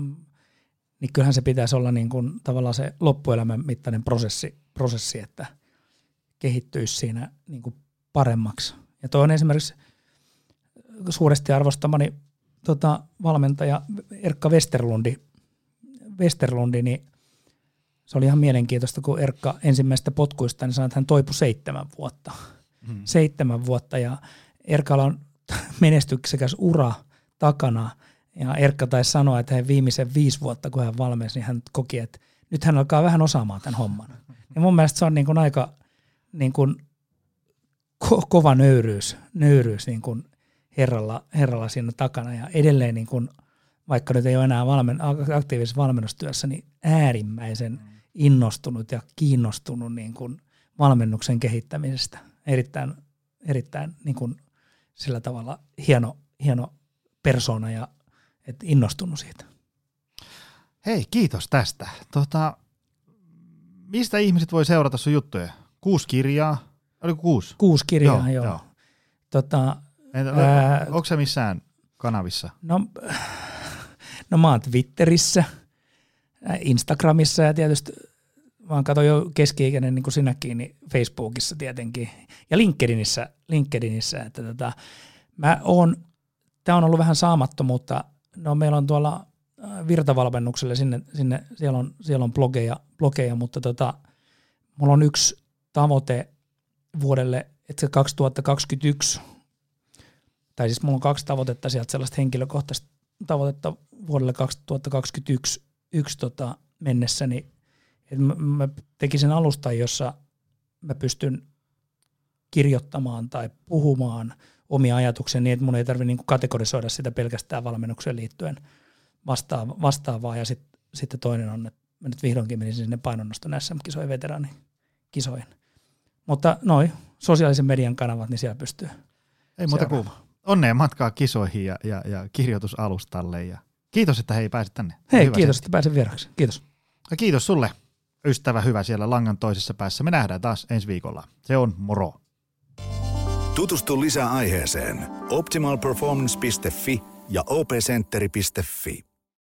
niin kyllähän se pitäisi olla niin kuin tavallaan se loppuelämän mittainen prosessi, prosessi että kehittyisi siinä niin kuin paremmaksi. Ja toi on esimerkiksi suuresti arvostamani tota, valmentaja Erkka Westerlundi, Westerlundi, niin se oli ihan mielenkiintoista, kun Erkka ensimmäistä potkuista niin sanoi, että hän toipui seitsemän vuotta. Hmm. Seitsemän vuotta ja Erkalla on menestyksekäs ura takana ja Erkka taisi sanoa, että hän viimeisen viisi vuotta, kun hän valmensi, niin hän koki, että nyt hän alkaa vähän osaamaan tämän homman. Ja mun mielestä se on niin kuin aika niin kuin ko- kova nöyryys, nöyryys niin kuin herralla, herralla siinä takana ja edelleen niin kuin, vaikka nyt ei ole enää valmen, aktiivisessa valmennustyössä, niin äärimmäisen innostunut ja kiinnostunut niin kuin valmennuksen kehittämisestä. Erittäin, erittäin niin kuin sillä tavalla hieno, hieno persona ja et innostunut siitä. Hei, kiitos tästä. Tota, mistä ihmiset voi seurata sun juttuja? Kuusi kirjaa? Oliko kuusi? Kuusi kirjaa, joo. joo. joo. Tota, Entä, ää, onko se missään kanavissa? No, no mä oon Twitterissä, Instagramissa ja tietysti vaan katsoin jo keski-ikäinen niin kuin sinäkin, niin Facebookissa tietenkin ja LinkedInissä, LinkedInissä että tota, mä oon, tää on ollut vähän saamattomuutta, no meillä on tuolla virtavalmennukselle, sinne, sinne, siellä, on, siellä on blogeja, blogeja mutta tota, mulla on yksi tavoite vuodelle, että se 2021 tai siis mulla on kaksi tavoitetta sieltä, sellaista henkilökohtaista tavoitetta vuodelle 2021 yksi tota, mennessä, niin että mä, mä tekisin alustan, jossa mä pystyn kirjoittamaan tai puhumaan omia ajatuksia niin, että mun ei tarvitse niin kategorisoida sitä pelkästään valmennukseen liittyen vastaavaa, vastaavaa. ja sitten sit toinen on, että mä nyt vihdoinkin menisin sinne painonnoston SM-kisojen veteraanikisoihin. Mutta noin sosiaalisen median kanavat, niin siellä pystyy Ei muuta kuin onnea matkaa kisoihin ja, ja, ja kirjoitusalustalle. Ja kiitos, että hei pääsit tänne. Hei, hyvä kiitos, setti. että pääsin vieraksi. Kiitos. Ja kiitos sulle, ystävä hyvä siellä langan toisessa päässä. Me nähdään taas ensi viikolla. Se on moro. Tutustu lisää aiheeseen optimalperformance.fi ja opcenteri.fi.